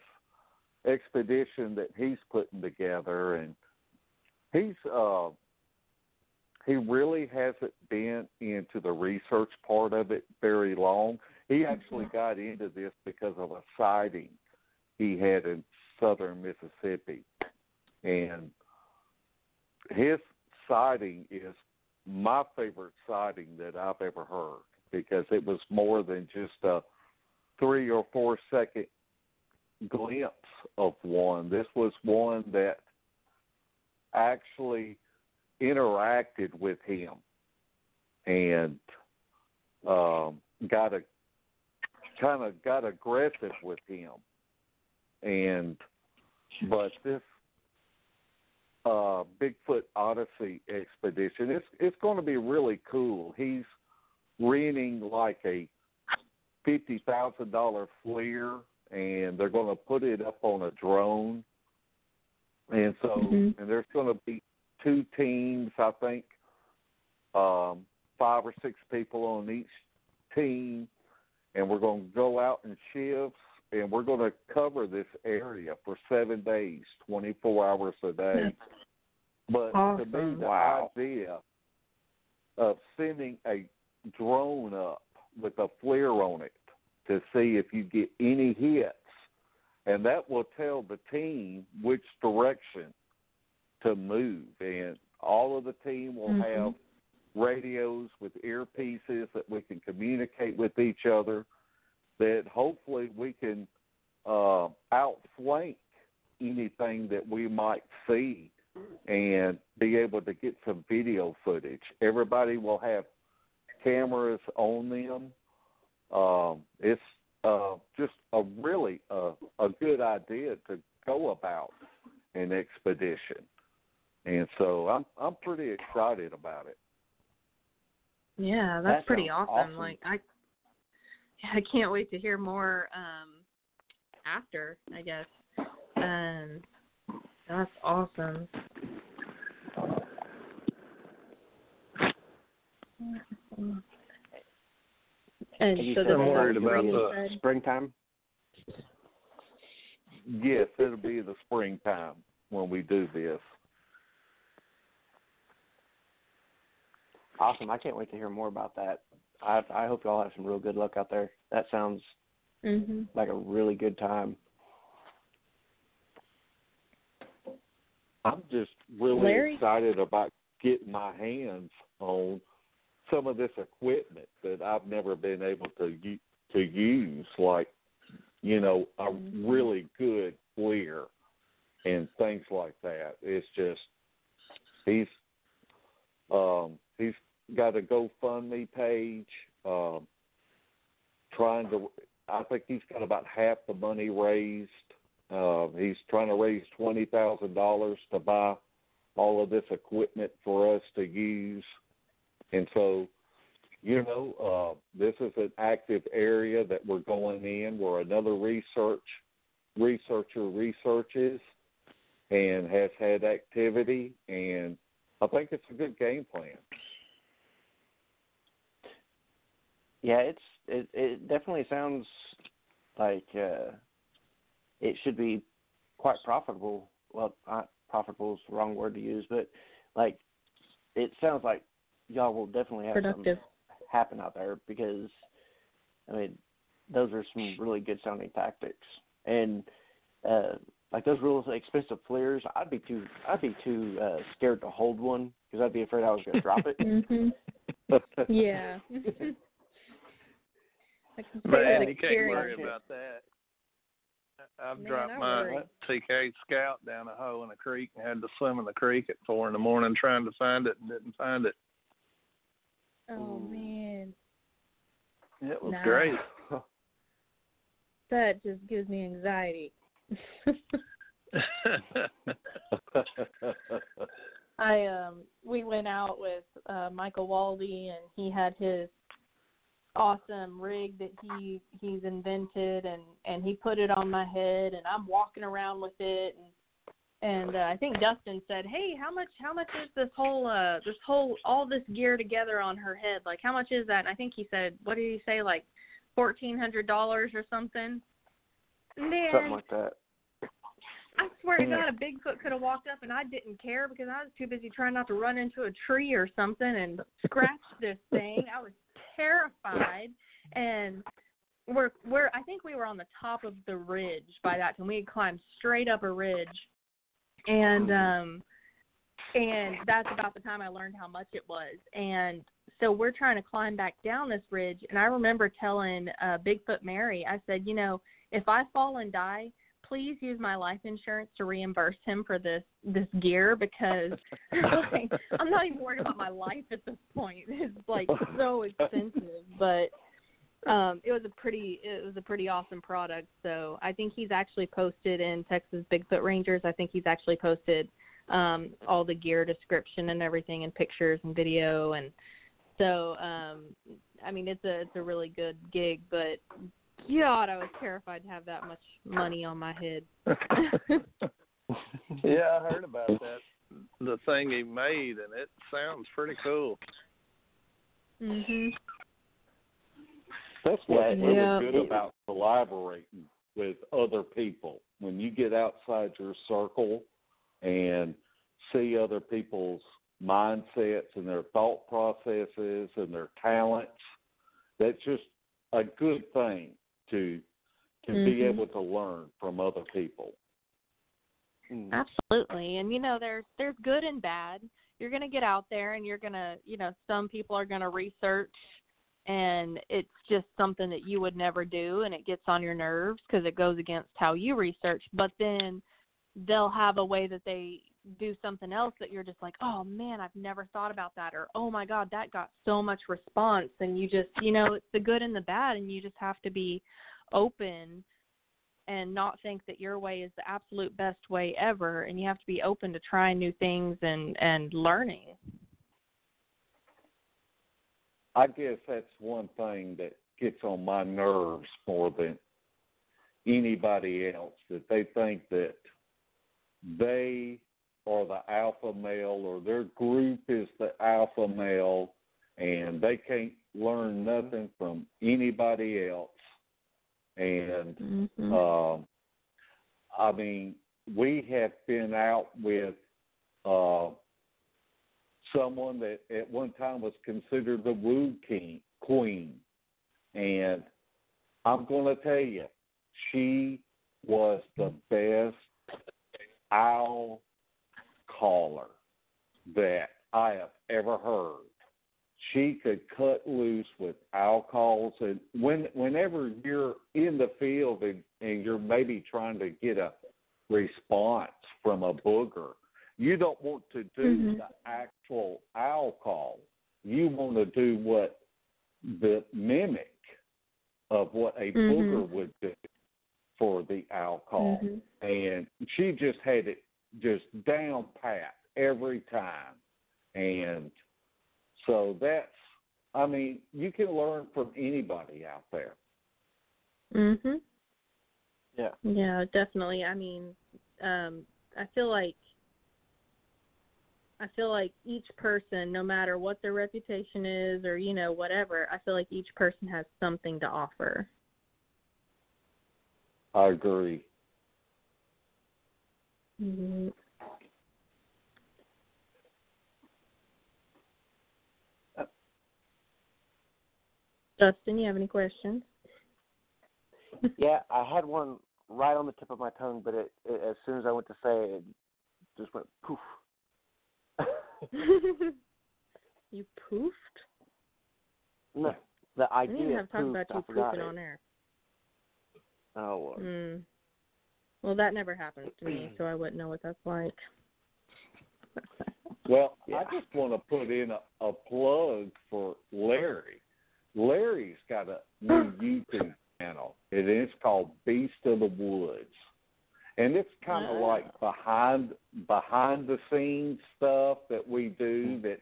expedition that he's putting together, and he's uh, he really hasn't been into the research part of it very long. He actually mm-hmm. got into this because of a sighting he had in southern Mississippi, and his sighting is my favorite sighting that I've ever heard because it was more than just a three or four second glimpse of one. This was one that actually interacted with him and um, got a kind of got aggressive with him. And but this uh, Bigfoot Odyssey expedition. It's it's going to be really cool. He's renting like a fifty thousand dollar FLIR, and they're going to put it up on a drone. And so, Mhm. and there's going to be two teams, I think, um, five or six people on each team, and we're going to go out in shifts, and we're going to cover this area for seven days, 24 hours a day. That's But to me, the Wow. idea of sending a drone up with a flare on it to see if you get any hits, and that will tell the team which direction to move. And all of the team will Mhm. have radios with earpieces that we can communicate with each other. That hopefully we can uh, outflank anything that we might see and be able to get some video footage. Everybody will have cameras on them. Um, it's uh, just a really uh, a good idea to go about an expedition, and so I'm I'm pretty excited about it. Yeah, that's That pretty awesome. awesome. Like I I can't wait to hear more um after, I guess. Um that's awesome. And And you so said this worried about the- springtime. Yes, it'll be the springtime when we do this. Awesome. I can't wait to hear more about that. I I hope y'all have some real good luck out there. That sounds Mhm. like a really good time. I'm just really Larry? excited about getting my hands on some of this equipment that I've never been able to u- to use, like you know a Mhm. really good FLIR and things like that. It's just he's um, he's got a GoFundMe page. Um, trying to, I think he's got about half the money raised. Uh, he's trying to raise twenty thousand dollars to buy all of this equipment for us to use, and so, you know, uh, this is an active area that we're going in where another research researcher researches and has had activity, and I think it's a good game plan. Yeah, it's it it definitely sounds like uh it should be quite profitable. Well, not profitable is the wrong word to use, but like it sounds like y'all will definitely have Productive. some happen out there because I mean those are some really good sounding tactics and uh like those real expensive flares. I'd be too I'd be too uh scared to hold one because I'd be afraid I was going to drop it. Mhm. Yeah. I can see Man, you can't worry about that. I've Man, dropped I my worry. TK Scout down a hole in a creek and had to swim in the creek at four in the morning trying to find it and didn't find it. Oh Ooh. man. It was great. That just gives me anxiety. I um we went out with uh Michael Waldy and he had his awesome rig that he he's invented and and he put it on my head and I'm walking around with it and and uh, I think Dustin said, "Hey, how much how much is this whole uh this whole all this gear together on her head? Like how much is that?" And I think he said, "What did he say like $1400 or something?" Man, Something like that. I swear to God, a Bigfoot could have walked up and I didn't care because I was too busy trying not to run into a tree or something and scratch this thing. I was terrified, and we're we're I think we were on the top of the ridge by that time. We had climbed straight up a ridge, and um, and that's about the time I learned how much it was. And so we're trying to climb back down this ridge, and I remember telling uh, Bigfoot Mary, I said, you know, if I fall and die, please use my life insurance to reimburse him for this this gear because like, I'm not even worried about my life at this point. It's like so expensive, but um it was a pretty it was a pretty awesome product. So I think he's actually posted in Texas Bigfoot Rangers. I think he's actually posted um all the gear description and everything and pictures and video and so um I mean it's a it's a really good gig, but God, I was terrified to have that much money on my head. yeah, I heard about that. The thing he made, and it sounds pretty cool. mhm. That's what's Yeah, really yeah. good about collaborating with other people. When you get outside your circle and see other people's mindsets and their thought processes and their talents, that's just a good thing to to be Mhm. able to learn from other people. Mm. Absolutely. And you know, there's there's good and bad. You're going to get out there and you're going to, you know, some people are going to research and it's just something that you would never do and it gets on your nerves because it goes against how you research, but then they'll have a way that they do something else that you're just like, "Oh man, I've never thought about that," or "Oh my god, that got so much response." And you just, you know, it's the good and the bad and you just have to be open and not think that your way is the absolute best way ever and you have to be open to trying new things and and learning I guess that's one thing that gets on my nerves more than anybody else that they think that they are the alpha male or their group is the alpha male and they can't learn nothing from anybody else. And mm-hmm. um I mean we have been out with uh someone that at one time was considered the woo king queen. And I'm going to tell you she was the best owl caller that I have ever heard. She could cut loose with calls, and when whenever you're in the field and, and you're maybe trying to get a response from a booger, you don't want to do Mhm. the actual owl call. You want to do what the mimic of what a Mhm. booger would do for the owl call Mhm. and she just had it just down pat every time and so that's i mean you can learn from anybody out there Mhm. Yeah. Yeah, definitely. I mean, um I feel like I feel like each person, no matter what their reputation is or, you know, whatever, I feel like each person has something to offer. i agree Mhm. Justin, you have any questions? Yeah, I had one right on the tip of my tongue, but it, it as soon as I went to say it, it just went poof. you poofed? no, the I idea. didn't have talked about you poofing on air. Oh, well. Mm. Well, that never happens to me, mm. so I wouldn't know what that's like. well Yeah. i just want to put in a, a plug for larry larry's got a new youtube channel and it's called beast of the woods and it's kind of like behind behind the scenes stuff that we do hmm. that's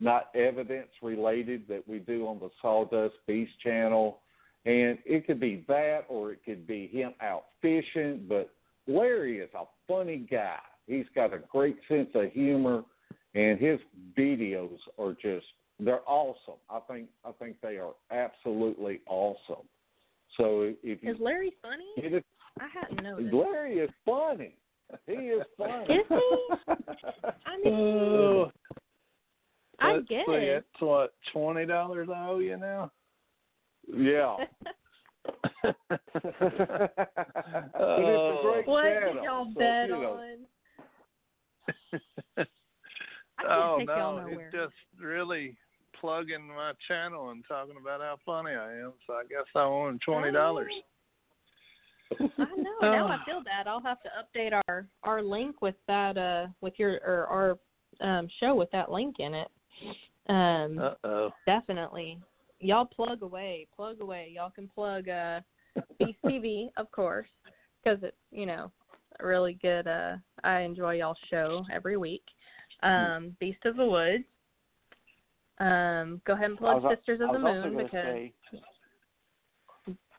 not evidence related that we do on the Sawdust Beast channel. And it could be that or it could be him out fishing, but Larry is a funny guy. He's got a great sense of humor and his videos are just they're awesome. I think I think they are absolutely awesome. So if you Is Larry funny? get it I hadn't noticed. Larry is funny. He is funny. Is he? I mean, Oh, I get it. It's what twenty dollars I owe you now. Yeah. but it's a great what channel. did y'all so, bet you know, on? Oh no, it's just really plugging my channel and talking about how funny I am. So I guess I owe him twenty dollars. I know. Now I feel bad. I'll have to update our our link with that uh with your or our um show with that link in it. Um Uh oh. definitely. Y'all plug away, plug away. Y'all can plug uh Beast TV, of course, because it's you know a really good. uh I enjoy y'all's show every week. Um, Beast of the Woods. Um, go ahead and plug was, Sisters of the Moon because say,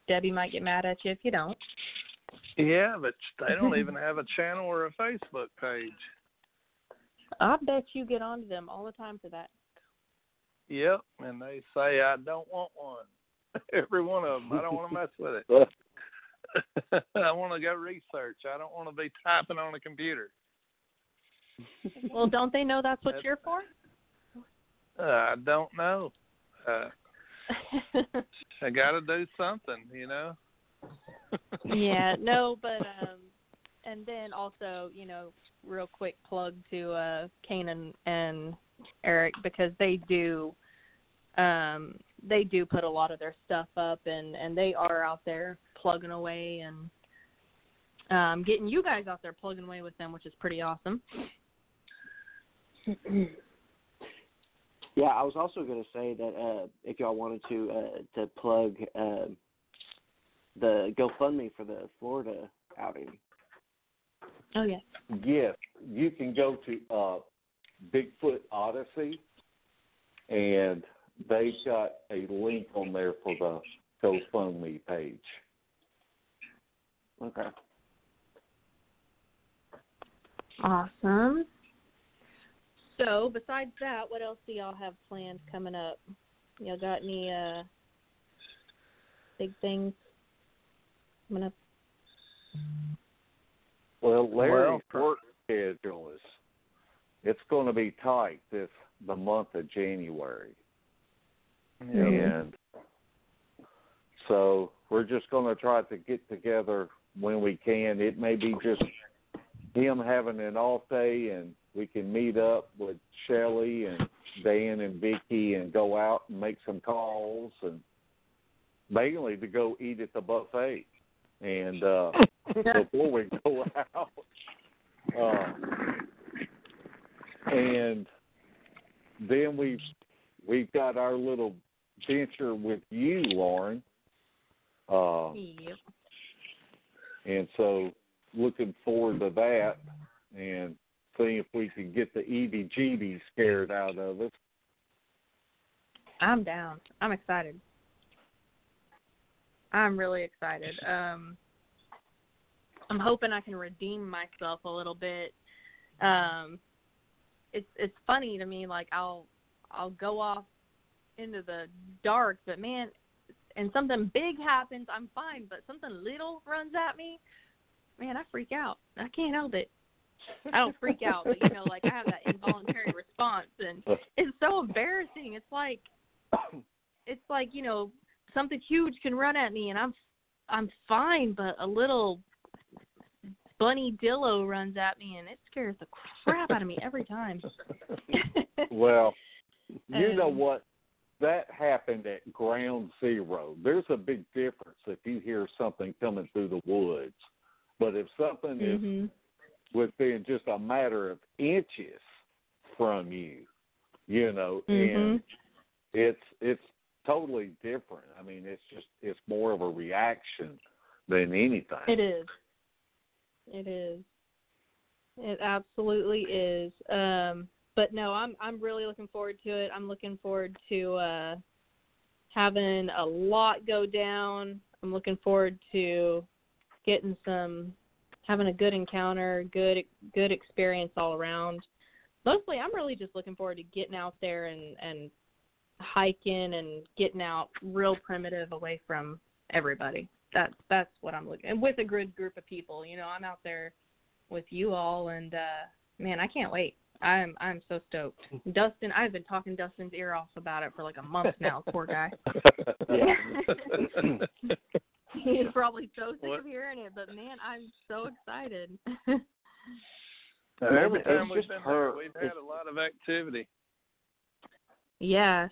Debbie might get mad at you if you don't. Yeah, but they don't even have a channel or a Facebook page. I bet you get onto them all the time for that. Yep, and they say I don't want one. Every one of them. I don't want to mess with it. I want to go research. I don't want to be typing on a computer. Well, don't they know that's what That's- you're for? Uh, I don't know. Uh, I got to do something, you know. yeah, no, but um and then also, you know, real quick plug to uh Kanan and Eric because they do um they do put a lot of their stuff up and and they are out there plugging away and um getting you guys out there plugging away with them, which is pretty awesome. yeah, I was also gonna say that uh, if y'all wanted to uh, to plug uh, the GoFundMe for the Florida outing. Oh yeah. Yes, you can go to uh, Bigfoot Odyssey, and they've got a link on there for the GoFundMe page. Okay. Awesome. So, besides that, what else do y'all have planned coming up? Y'all got any uh big things coming up? Well, Larry's Well, work schedule is it's going to be tight this the month of January, and so we're just going to try to get together when we can. It may be just him having an off day, and we can meet up with Shelly and Dan and Vicky and go out and make some calls, and mainly to go eat at the buffet. And uh before we go out. Uh, and then we've we've got our little venture with you, Lauren. Uh, Yep. and so looking forward to that and seeing if we can get the EBGB scared out of us. I'm down. I'm excited. I'm really excited. Um I'm hoping I can redeem myself a little bit. Um it's it's funny to me like I'll I'll go off into the dark, but man, and something big happens, I'm fine, but something little runs at me, man, I freak out. I can't help it. I don't freak out, but you know, like I have that involuntary response and it's so embarrassing. It's like it's like you know something huge can run at me and I'm I'm fine, but a little bunny dillo runs at me and it scares the crap out of me every time. Well, you know Um, what? That happened at ground zero. There's a big difference if you hear something coming through the woods. But if something is mhm. within just a matter of inches from you, you know, and Mhm. it's it's totally different. I mean, it's just it's more of a reaction than anything. It is. It is. It absolutely is. Um but no, I'm I'm really looking forward to it. I'm looking forward to uh having a lot go down. I'm looking forward to getting some having a good encounter, good good experience all around. Mostly I'm really just looking forward to getting out there and and hiking and getting out real primitive away from everybody. That's that's what I'm looking and with a good group of people. You know, I'm out there with you all and uh man, I can't wait. I'm I'm so stoked. Dustin, I've been talking Dustin's ear off about it for like a month now, poor guy. He's probably so sick What? of hearing it, but man, I'm so excited. And every It's time we've just been her- there, we've had it's- a lot of activity. Yeah,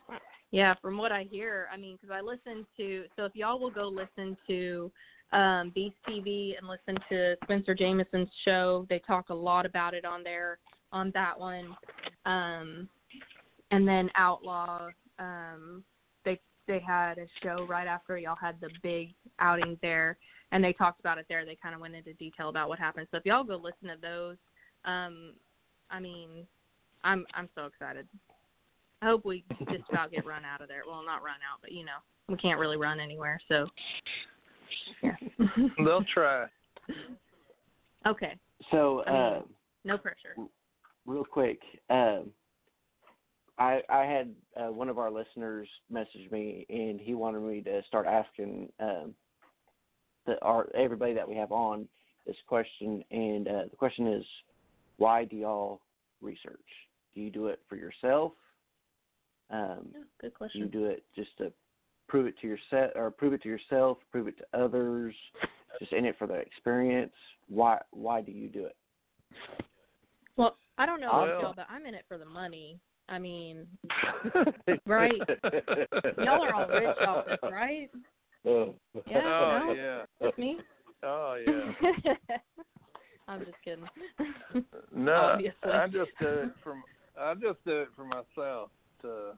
yeah. From what I hear, I mean, because I listen to. So if y'all will go listen to um, Beast TV and listen to Spencer Jameson's show, they talk a lot about it on there on that one. Um, and then Outlaw, um, they they had a show right after y'all had the big outing there, and they talked about it there. They kind of went into detail about what happened. So if y'all go listen to those, um, I mean, I'm I'm so excited. I hope we just about get run out of there. Well, not run out, but you know, we can't really run anywhere. So, yeah. They'll try. okay, So, I mean- uh, no pressure. real quick, um, I I had uh, one of our listeners message me, and he wanted me to start asking um, the our everybody that we have on this question, and uh, the question is, why do y'all research? Do you do it for yourself? Um, Yeah, good do you do it just to prove it to yourself, or prove it to yourself, prove it to others? Just in it for the experience? Why why do you do it? Well, I don't know about Well- y'all, but I'm in it for the money. I mean, Right. y'all are all rich off this, right? Uh, Yeah, oh no? yeah. Just me? Oh yeah. I'm just kidding. No, Obviously. I just do it for I just do it for myself to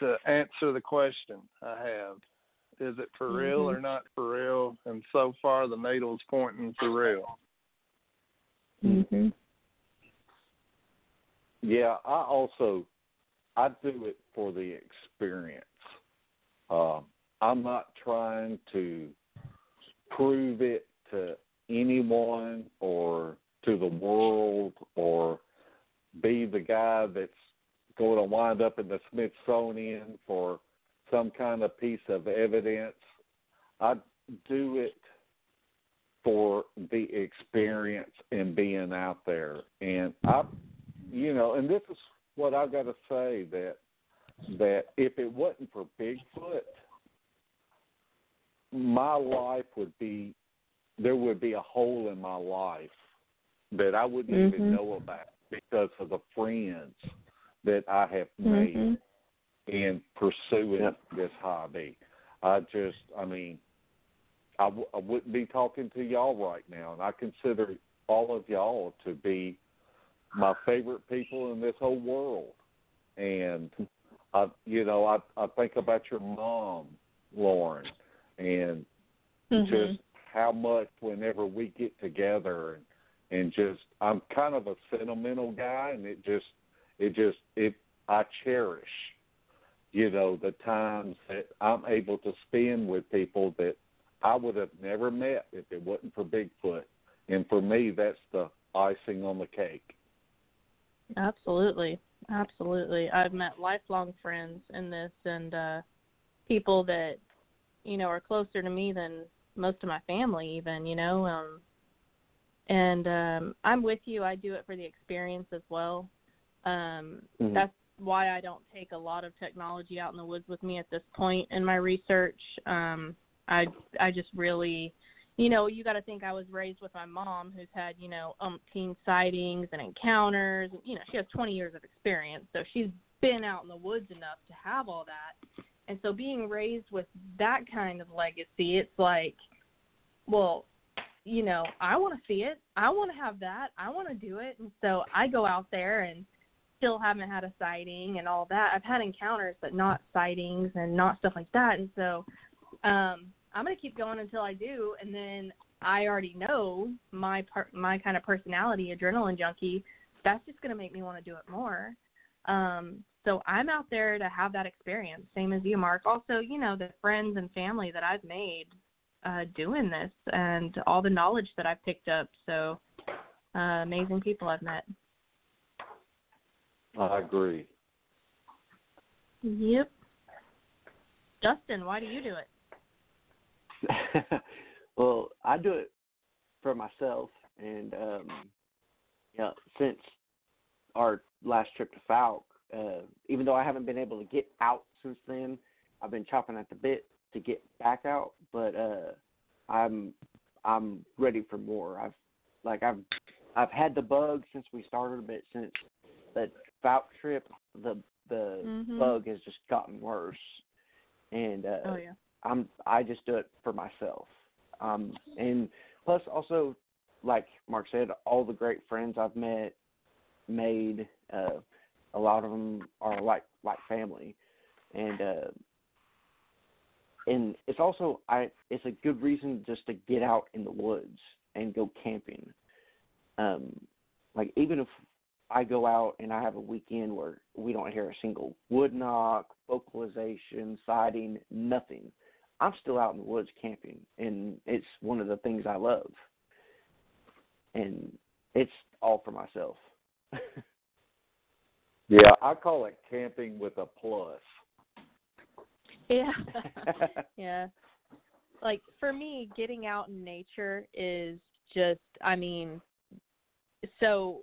to answer the question I have. Is it for real Mhm. or not for real? And so far, the needle's pointing for real. Mhm. Yeah, I also I do it for the experience. Um, I'm not trying to prove it to anyone or to the world or be the guy that's going to wind up in the Smithsonian for some kind of piece of evidence. I do it for the experience and being out there. And I, you know, and this is what I've got to say that that if it wasn't for Bigfoot, my life would be there would be a hole in my life that I wouldn't Mhm. even know about because of the friends that I have made Mhm. in pursuing Yep. this hobby. I just, I mean, I w- I wouldn't be talking to y'all right now, and I consider all of y'all to be my favorite people in this whole world. And I, you know, I I think about your mom, Lauren, and Mhm. just how much whenever we get together and and just I'm kind of a sentimental guy and it just it just it I cherish you know the times that I'm able to spend with people that I would have never met if it wasn't for Bigfoot and for me that's the icing on the cake Absolutely. Absolutely. I've met lifelong friends in this and uh people that you know are closer to me than most of my family even, you know. Um and um I'm with you. I do it for the experience as well. Um Mhm. that's why I don't take a lot of technology out in the woods with me at this point in my research. Um I I just really you know, you got to think I was raised with my mom who's had, you know, umpteen sightings and encounters. And, You know, she has 20 years of experience, so she's been out in the woods enough to have all that. And so being raised with that kind of legacy, it's like, well, you know, I want to see it. I want to have that. I want to do it. And so I go out there and still haven't had a sighting and all that. I've had encounters, but not sightings and not stuff like that. And so, um, I'm gonna keep going until I do, and then I already know my part, my kind of personality, adrenaline junkie. That's just gonna make me want to do it more. Um, so I'm out there to have that experience, same as you, Mark. Also, you know, the friends and family that I've made uh, doing this, and all the knowledge that I've picked up. So uh, amazing people I've met. I agree Yep. Justin, why do you do it? well, I do it for myself, and um, yeah, since our last trip to Fouke, uh, even though I haven't been able to get out since then, I've been chopping at the bit to get back out. But uh, I'm I'm ready for more. I've like I've I've had the bug since we started, but since the Fouke trip, the the Mhm. bug has just gotten worse. And uh, Oh yeah. I'm I just do it for myself. Um and plus also like Mark said, all the great friends I've met made uh a lot of them are like like family. And uh and it's also I it's a good reason just to get out in the woods and go camping. Um like even if I go out and I have a weekend where we don't hear a single wood knock, vocalization, sighting, nothing. I'm still out in the woods camping, and it's one of the things I love. And it's all for myself. yeah I call it camping with a plus Yeah. yeah. Like for me, getting out in nature is just I mean so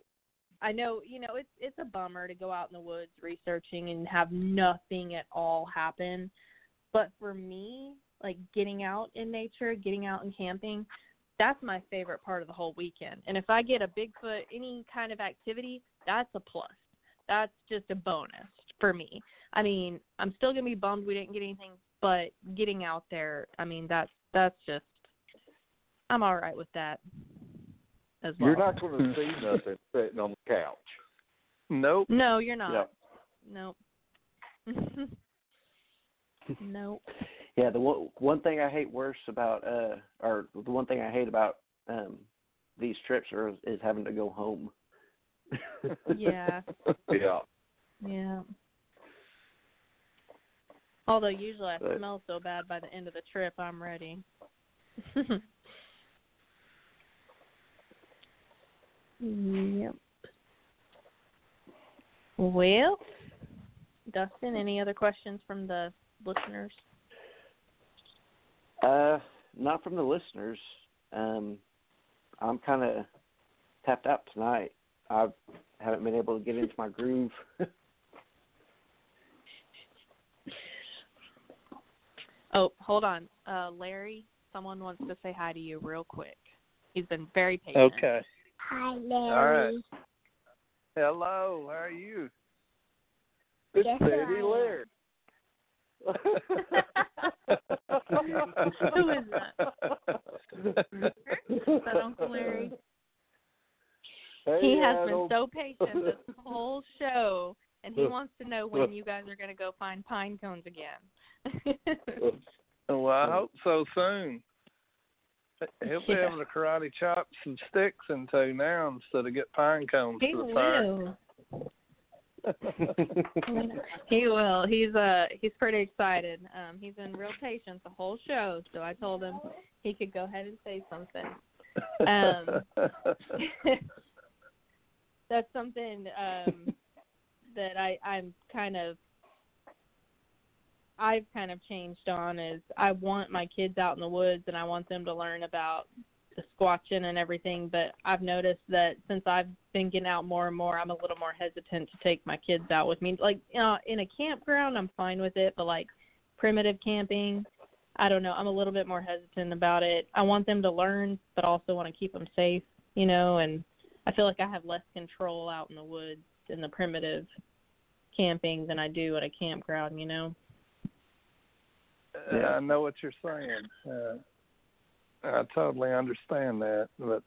I know, you know, it's it's a bummer to go out in the woods researching and have nothing at all happen. But for me, like getting out in nature, getting out and camping, that's my favorite part of the whole weekend. And if I get a Bigfoot any kind of activity, that's a plus. That's just a bonus for me. I mean, I'm still gonna be bummed we didn't get anything, but getting out there, I mean, that's that's just I'm all right with that as well. you're not going to see nothing sitting on the couch Nope. No, you're not. Yep. Nope. nope. Yeah, the one one thing I hate worse about uh or the one thing I hate about um these trips are is having to go home. Yeah. Yeah. Yeah. Although usually I But- smell so bad by the end of the trip, I'm ready. Yep. Well, Dustin, any other questions from the listeners? Uh not from the listeners. Um I'm kind of tapped out tonight. I haven't been able to get into my groove. Oh, hold on. Uh, Larry, someone wants to say hi to you real quick. He's been very patient. Okay. Hi, All right. Larry. Hello. How are you? It's Yes. Laird. Who is that? Is that Uncle Larry? Hey, he has been so patient this whole show, and he wants to know when you guys are going to go find pine cones again. Well, I hope so soon. He'll be Yeah. able to karate chop some sticks into now instead of get pine cones he for the fire. will. He will. He's uh he's pretty excited. Um he's been real patient the whole show, so I told him he could go ahead and say something. Um, That's something um that I I'm kind of I've kind of changed on is I want my kids out in the woods and I want them to learn about the squatching and everything, but I've noticed that since I've been getting out more and more, I'm a little more hesitant to take my kids out with me. Like, you know, in a campground, I'm fine with it, but like primitive camping, I don't know. I'm a little bit more hesitant about it. I want them to learn, but also want to keep them safe, you know, and I feel like I have less control out in the woods in the primitive camping than I do at a campground, you know. Uh, I know what you're saying. Uh, I totally understand that, but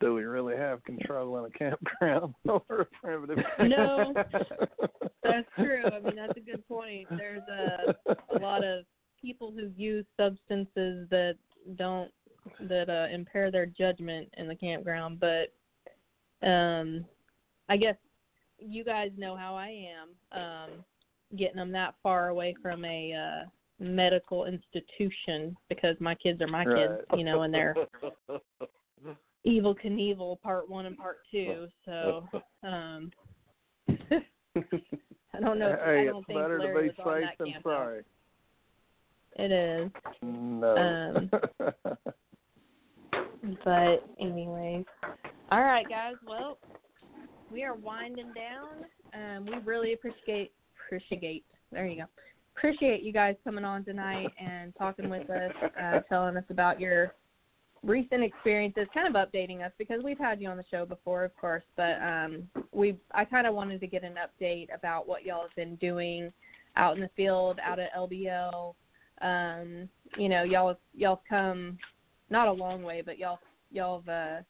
do we really have control in a campground or a primitive? No, That's true. I mean, that's a good point. There's a, a lot of people who use substances that don't that uh, impair their judgment in the campground, but um I guess you guys know how I am. Um getting them that far away from a uh medical institution because my kids are my kids, you know, and they're Evel Knievel part 1 and part 2. So, um I don't know. hey, I don't it's think better Larry to be safe than camp, though. sorry. It is. No. Um, But anyways, all right, guys. Well, we are winding down. Um, we really appreciate appreciate. There you go. Appreciate you guys coming on tonight and talking with us, uh, telling us about your recent experiences, kind of updating us because we've had you on the show before, of course, but um, we I kind of wanted to get an update about what y'all have been doing out in the field, out at LBL. Um, you know, y'all y'all come not a long way, but y'all y'all have uh,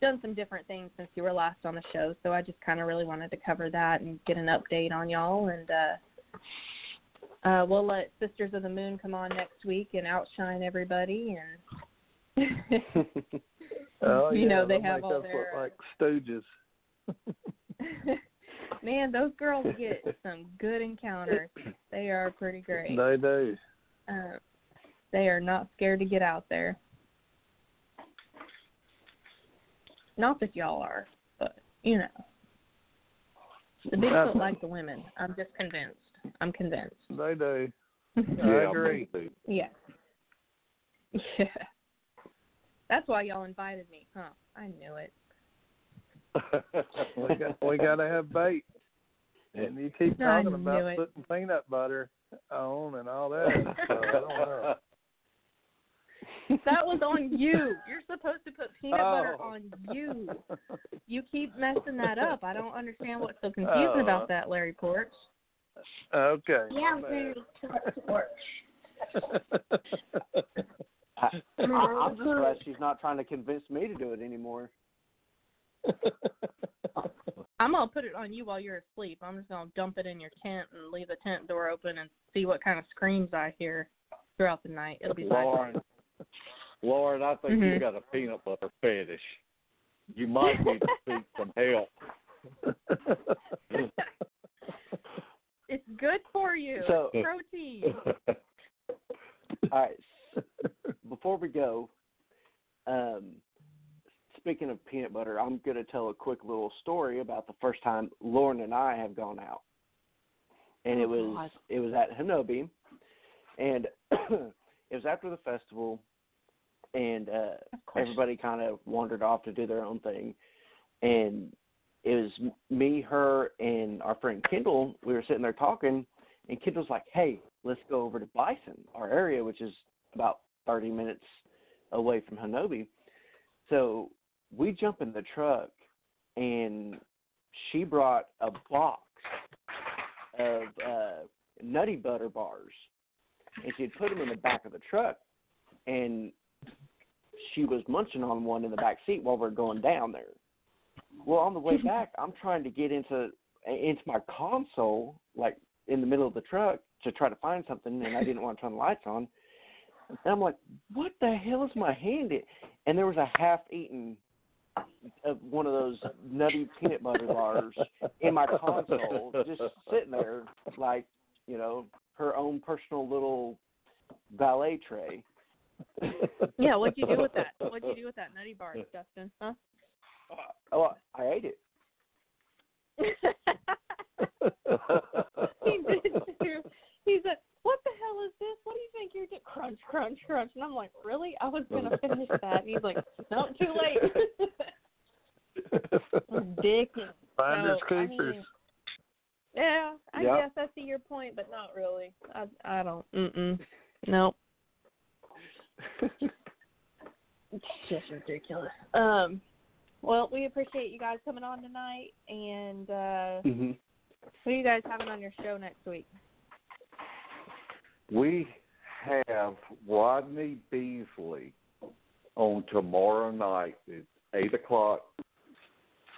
done some different things since you were last on the show. So I just kind of really wanted to cover that and get an update on y'all, and uh, uh, we'll let Sisters of the Moon come on next week and outshine everybody. And oh, you yeah, know they have all their like stooges. man. Those girls get some good encounters. They are pretty great. They do. Uh, they are not scared to get out there. Not that y'all are, but you know. The Bigfoot like the women. I'm just convinced. I'm convinced. They do. yeah, I agree. yeah. Yeah. That's why y'all invited me, huh? I knew it. We got we got to have bait. And you keep talking about it. putting peanut butter on and all that. So I don't know. That was on you. You're supposed to put peanut butter Oh. on you. You keep messing that up. I don't understand what's so confusing oh. about Oh. that, Larry Porch. Okay. Yeah, my very bad. torch. I, I, I'm just glad she's not trying to convince me to do it anymore. I'm gonna put it on you while you're asleep. I'm just gonna dump it in your tent and leave the tent door open and see what kind of screams I hear throughout the night. It'll be fine. Lauren, Lauren, I think Mhm. you got a peanut butter fetish. You might need to seek some help. It's good for you. So- protein. All right. Before we go, um, speaking of peanut butter, I'm going to tell a quick little story about the first time Lauren and I have gone out, and it Oh, was God. it was at Honobia, and it was after the festival, and uh, everybody kind of wandered off to do their own thing, and it was me, her, and our friend Kendall. We were sitting there talking, and Kendall's like, "Hey, let's go over to Bison, our area, which is about 30 minutes away from Honobia." So we jump in the truck, and she brought a box of uh, Nutty Butter bars, and she'd put them in the back of the truck, and she was munching on one in the back seat while we're going down there. Well, on the way back, I'm trying to get into into my console, like in the middle of the truck, to try to find something, and I didn't want to turn the lights on. And I'm like, "What the hell is my hand?" In? And there was a half-eaten of one of those nutty peanut butter bars in my console, just sitting there, like you know, her own personal little ballet tray. yeah, what'd you do with that? What'd you do with that nutty bar, Dustin? Huh? Oh, I ate it. he did too. He said, "What the hell is this? What do you think you're doing?" Crunch, crunch, crunch. And I'm like, "Really? I was gonna finish that." And he's like, "No, too late." Ridiculous. Finders So, I keepers. mean, yeah, I Yep. guess I see your point, but not really. I I don't. Mm mm. Nope. It's just ridiculous. Um. Well, we appreciate you guys coming on tonight, and uh hmm who are you guys having on your show next week? we have Rodney Beasley on tomorrow night at eight o'clock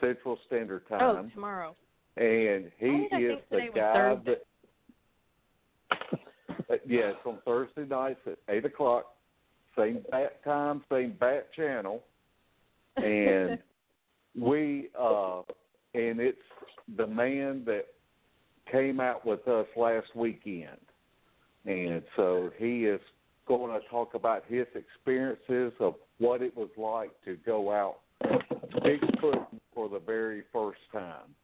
Central Standard Time. Oh, Time, tomorrow. and he Why did I is the guy that. Uh, yeah, it's on Thursday nights at eight o'clock, same bat time, same bat channel, and we uh and it's the man that came out with us last weekend and so he is going to talk about his experiences of what it was like to go out bigfoot for the very first time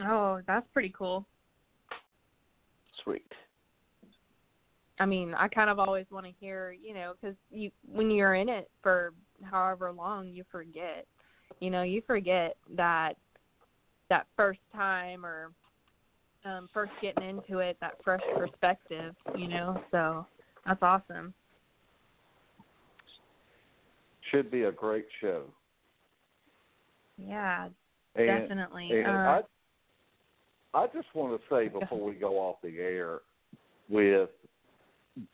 oh, that's pretty cool. Sweet. I mean, I kind of always want to hear, you know, because you when you're in it for however long, you forget. You know, you forget that that first time or um first getting into it, that fresh perspective. You know, so that's awesome. should be a great show Yeah, and definitely. And uh, I, I just want to say before we go off the air with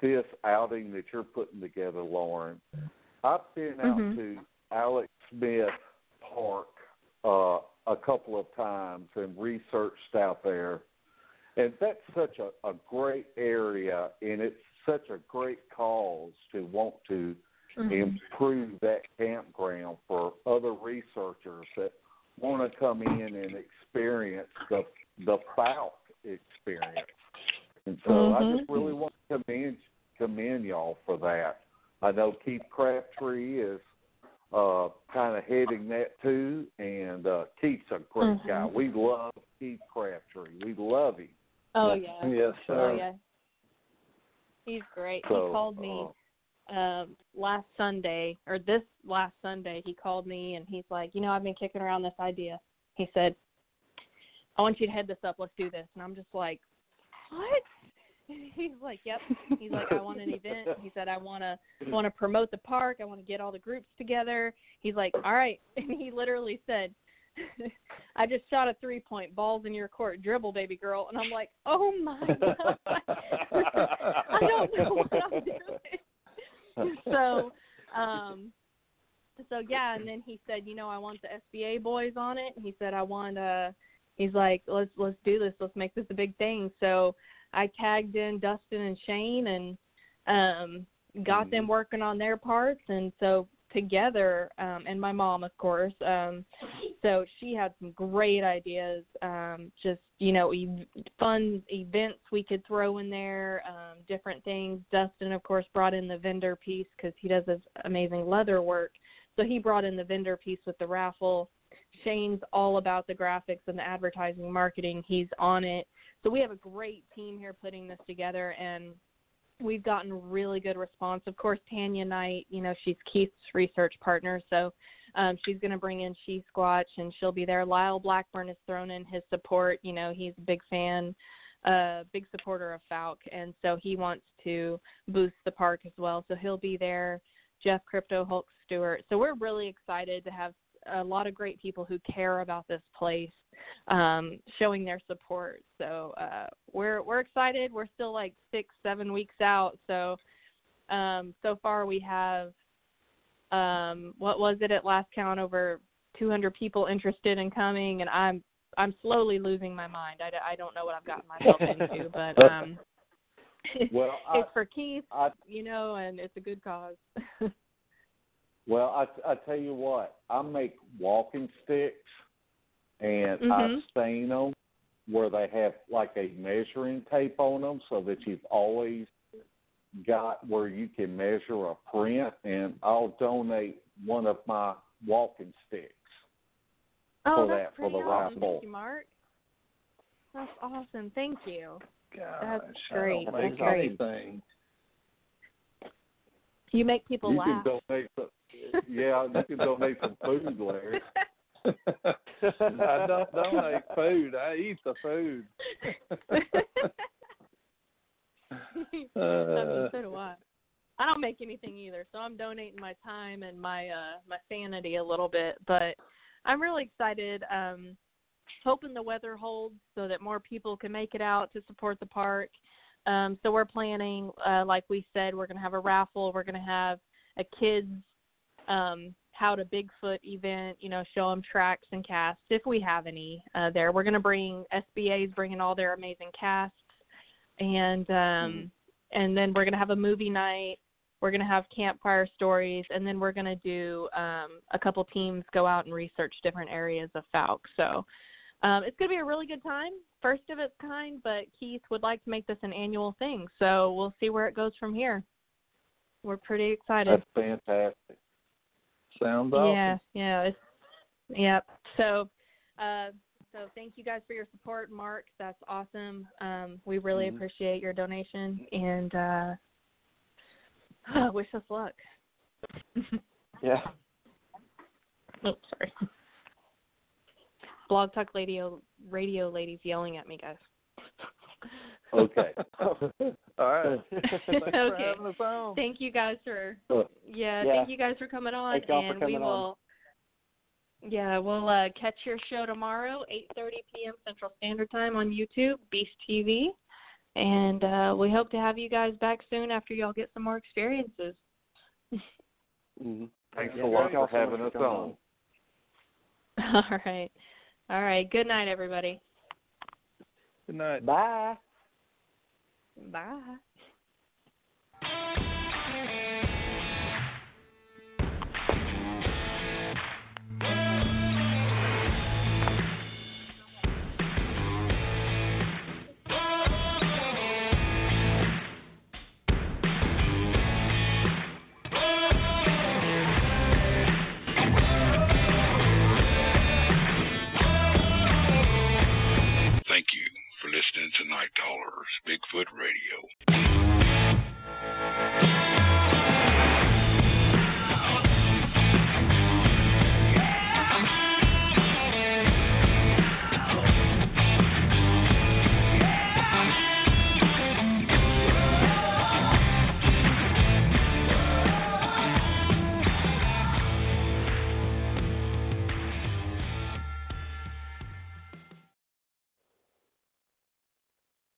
this outing that you're putting together, Lauren, I've been out Mhm. to Alex Smith Park uh, a couple of times and researched out there, and that's such a, a great area, and it's such a great cause to want to mhm. improve that campground for other researchers that want to come in and experience the the Fouke experience. And so I Mhm. just really want to commend commend y'all for that. I know Keith Crabtree is uh kind of heading that too, and uh Keith's a great Mhm. guy. We love Keith Crabtree. We love him. oh yeah. Yes, Oh sir. yeah. He's great. So, he called me uh, um last Sunday or this last Sunday he called me and he's like, you know, I've been kicking around this idea. He said, I want you to head this up. Let's do this. And I'm just like, what? He's like, yep. He's like, I want an event. He said, I want to want to promote the park. I want to get all the groups together. He's like, all right. And he literally said, I just shot a three point balls in your court dribble, baby girl. And I'm like, oh my god. I don't know what I'm doing. so, um, so yeah, and then he said, you know, I want the SBA boys on it. He said I want uh he's like, let's let's do this. Let's make this a big thing. So I tagged in Dustin and Shane and um got Mm-hmm. them working on their parts. And so together um and my mom of course um so she had some great ideas um just you know ev- fun events we could throw in there um different things. Dustin of course brought in the vendor piece because he does this amazing leather work. So he brought in the vendor piece with the raffle. Shane's all about the graphics and the advertising marketing. He's on it so we have a great team here putting this together and we've gotten really good response. Of course, Tanya Knight, you know, she's Keith's research partner, so um, she's going to bring in She Squatch, and she'll be there. Lyle Blackburn has thrown in his support. You know, he's a big fan, uh, big supporter of Fouke, and so he wants to boost the park as well. So he'll be there. Jeff Crypto Hulk Stewart. So we're really excited to have a lot of great people who care about this place um, showing their support. So uh, we're we're excited. We're still like six, seven weeks out. So um, so far we have um, what was it at last count over 200 people interested in coming, and I'm I'm slowly losing my mind. I, I don't know what I've gotten myself into, but um, Well, I, it's for Keith, I you know, and it's a good cause. well, I I tell you what, I make walking sticks, and I Mhm. stain them where they have like a measuring tape on them, so that you've always got where you can measure a print. And I'll donate one of my walking sticks. oh, For that's that, for the awesome. raffle. Thank you, Mark. That's awesome. Thank you. Gosh, That's I great. don't That's great. anything. You make people you laugh. can donate some. Yeah, you can donate some food, Larry. I don't donate food. I eat the food. I mean, Uh, so do I. I don't make anything either, so I'm donating my time and my uh my sanity a little bit, but I'm really excited. Um hoping the weather holds so that more people can make it out to support the park. Um so we're planning uh like we said we're going to have a raffle, we're going to have a kids um how to Bigfoot event, you know, show them tracks and casts if we have any uh there. We're going to bring SBA's bringing all their amazing casts and um and then we're going to have a movie night. We're going to have campfire stories and then we're going to do um a couple teams go out and research different areas of fouke. So um it's going to be a really good time first of its kind but keith would like to make this an annual thing so we'll see where it goes from here. We're pretty excited. That's fantastic. Sounds awesome. yeah, yeah, it's yep. So, uh, so thank you guys for your support, Mark. That's awesome. Um, we really Mhm. appreciate your donation and uh, wish us luck. Yeah. oh, sorry. Blog Talk Radio radio ladies yelling at me, guys. Okay. All right. Thanks for Okay. having us on. Thank you guys for yeah, Yeah. thank you guys for coming on Thank y'all for and we coming on. will yeah, we'll uh, catch your show tomorrow, 8:30 p.m. Central Standard Time on YouTube, Beast TV, and uh, we hope to have you guys back soon after y'all get some more experiences. hmm Thanks Yeah, a lot for so having us coming on. All right, all right. Good night, everybody. Good night. Bye. Bye. Mike Dollars, Bigfoot Radio.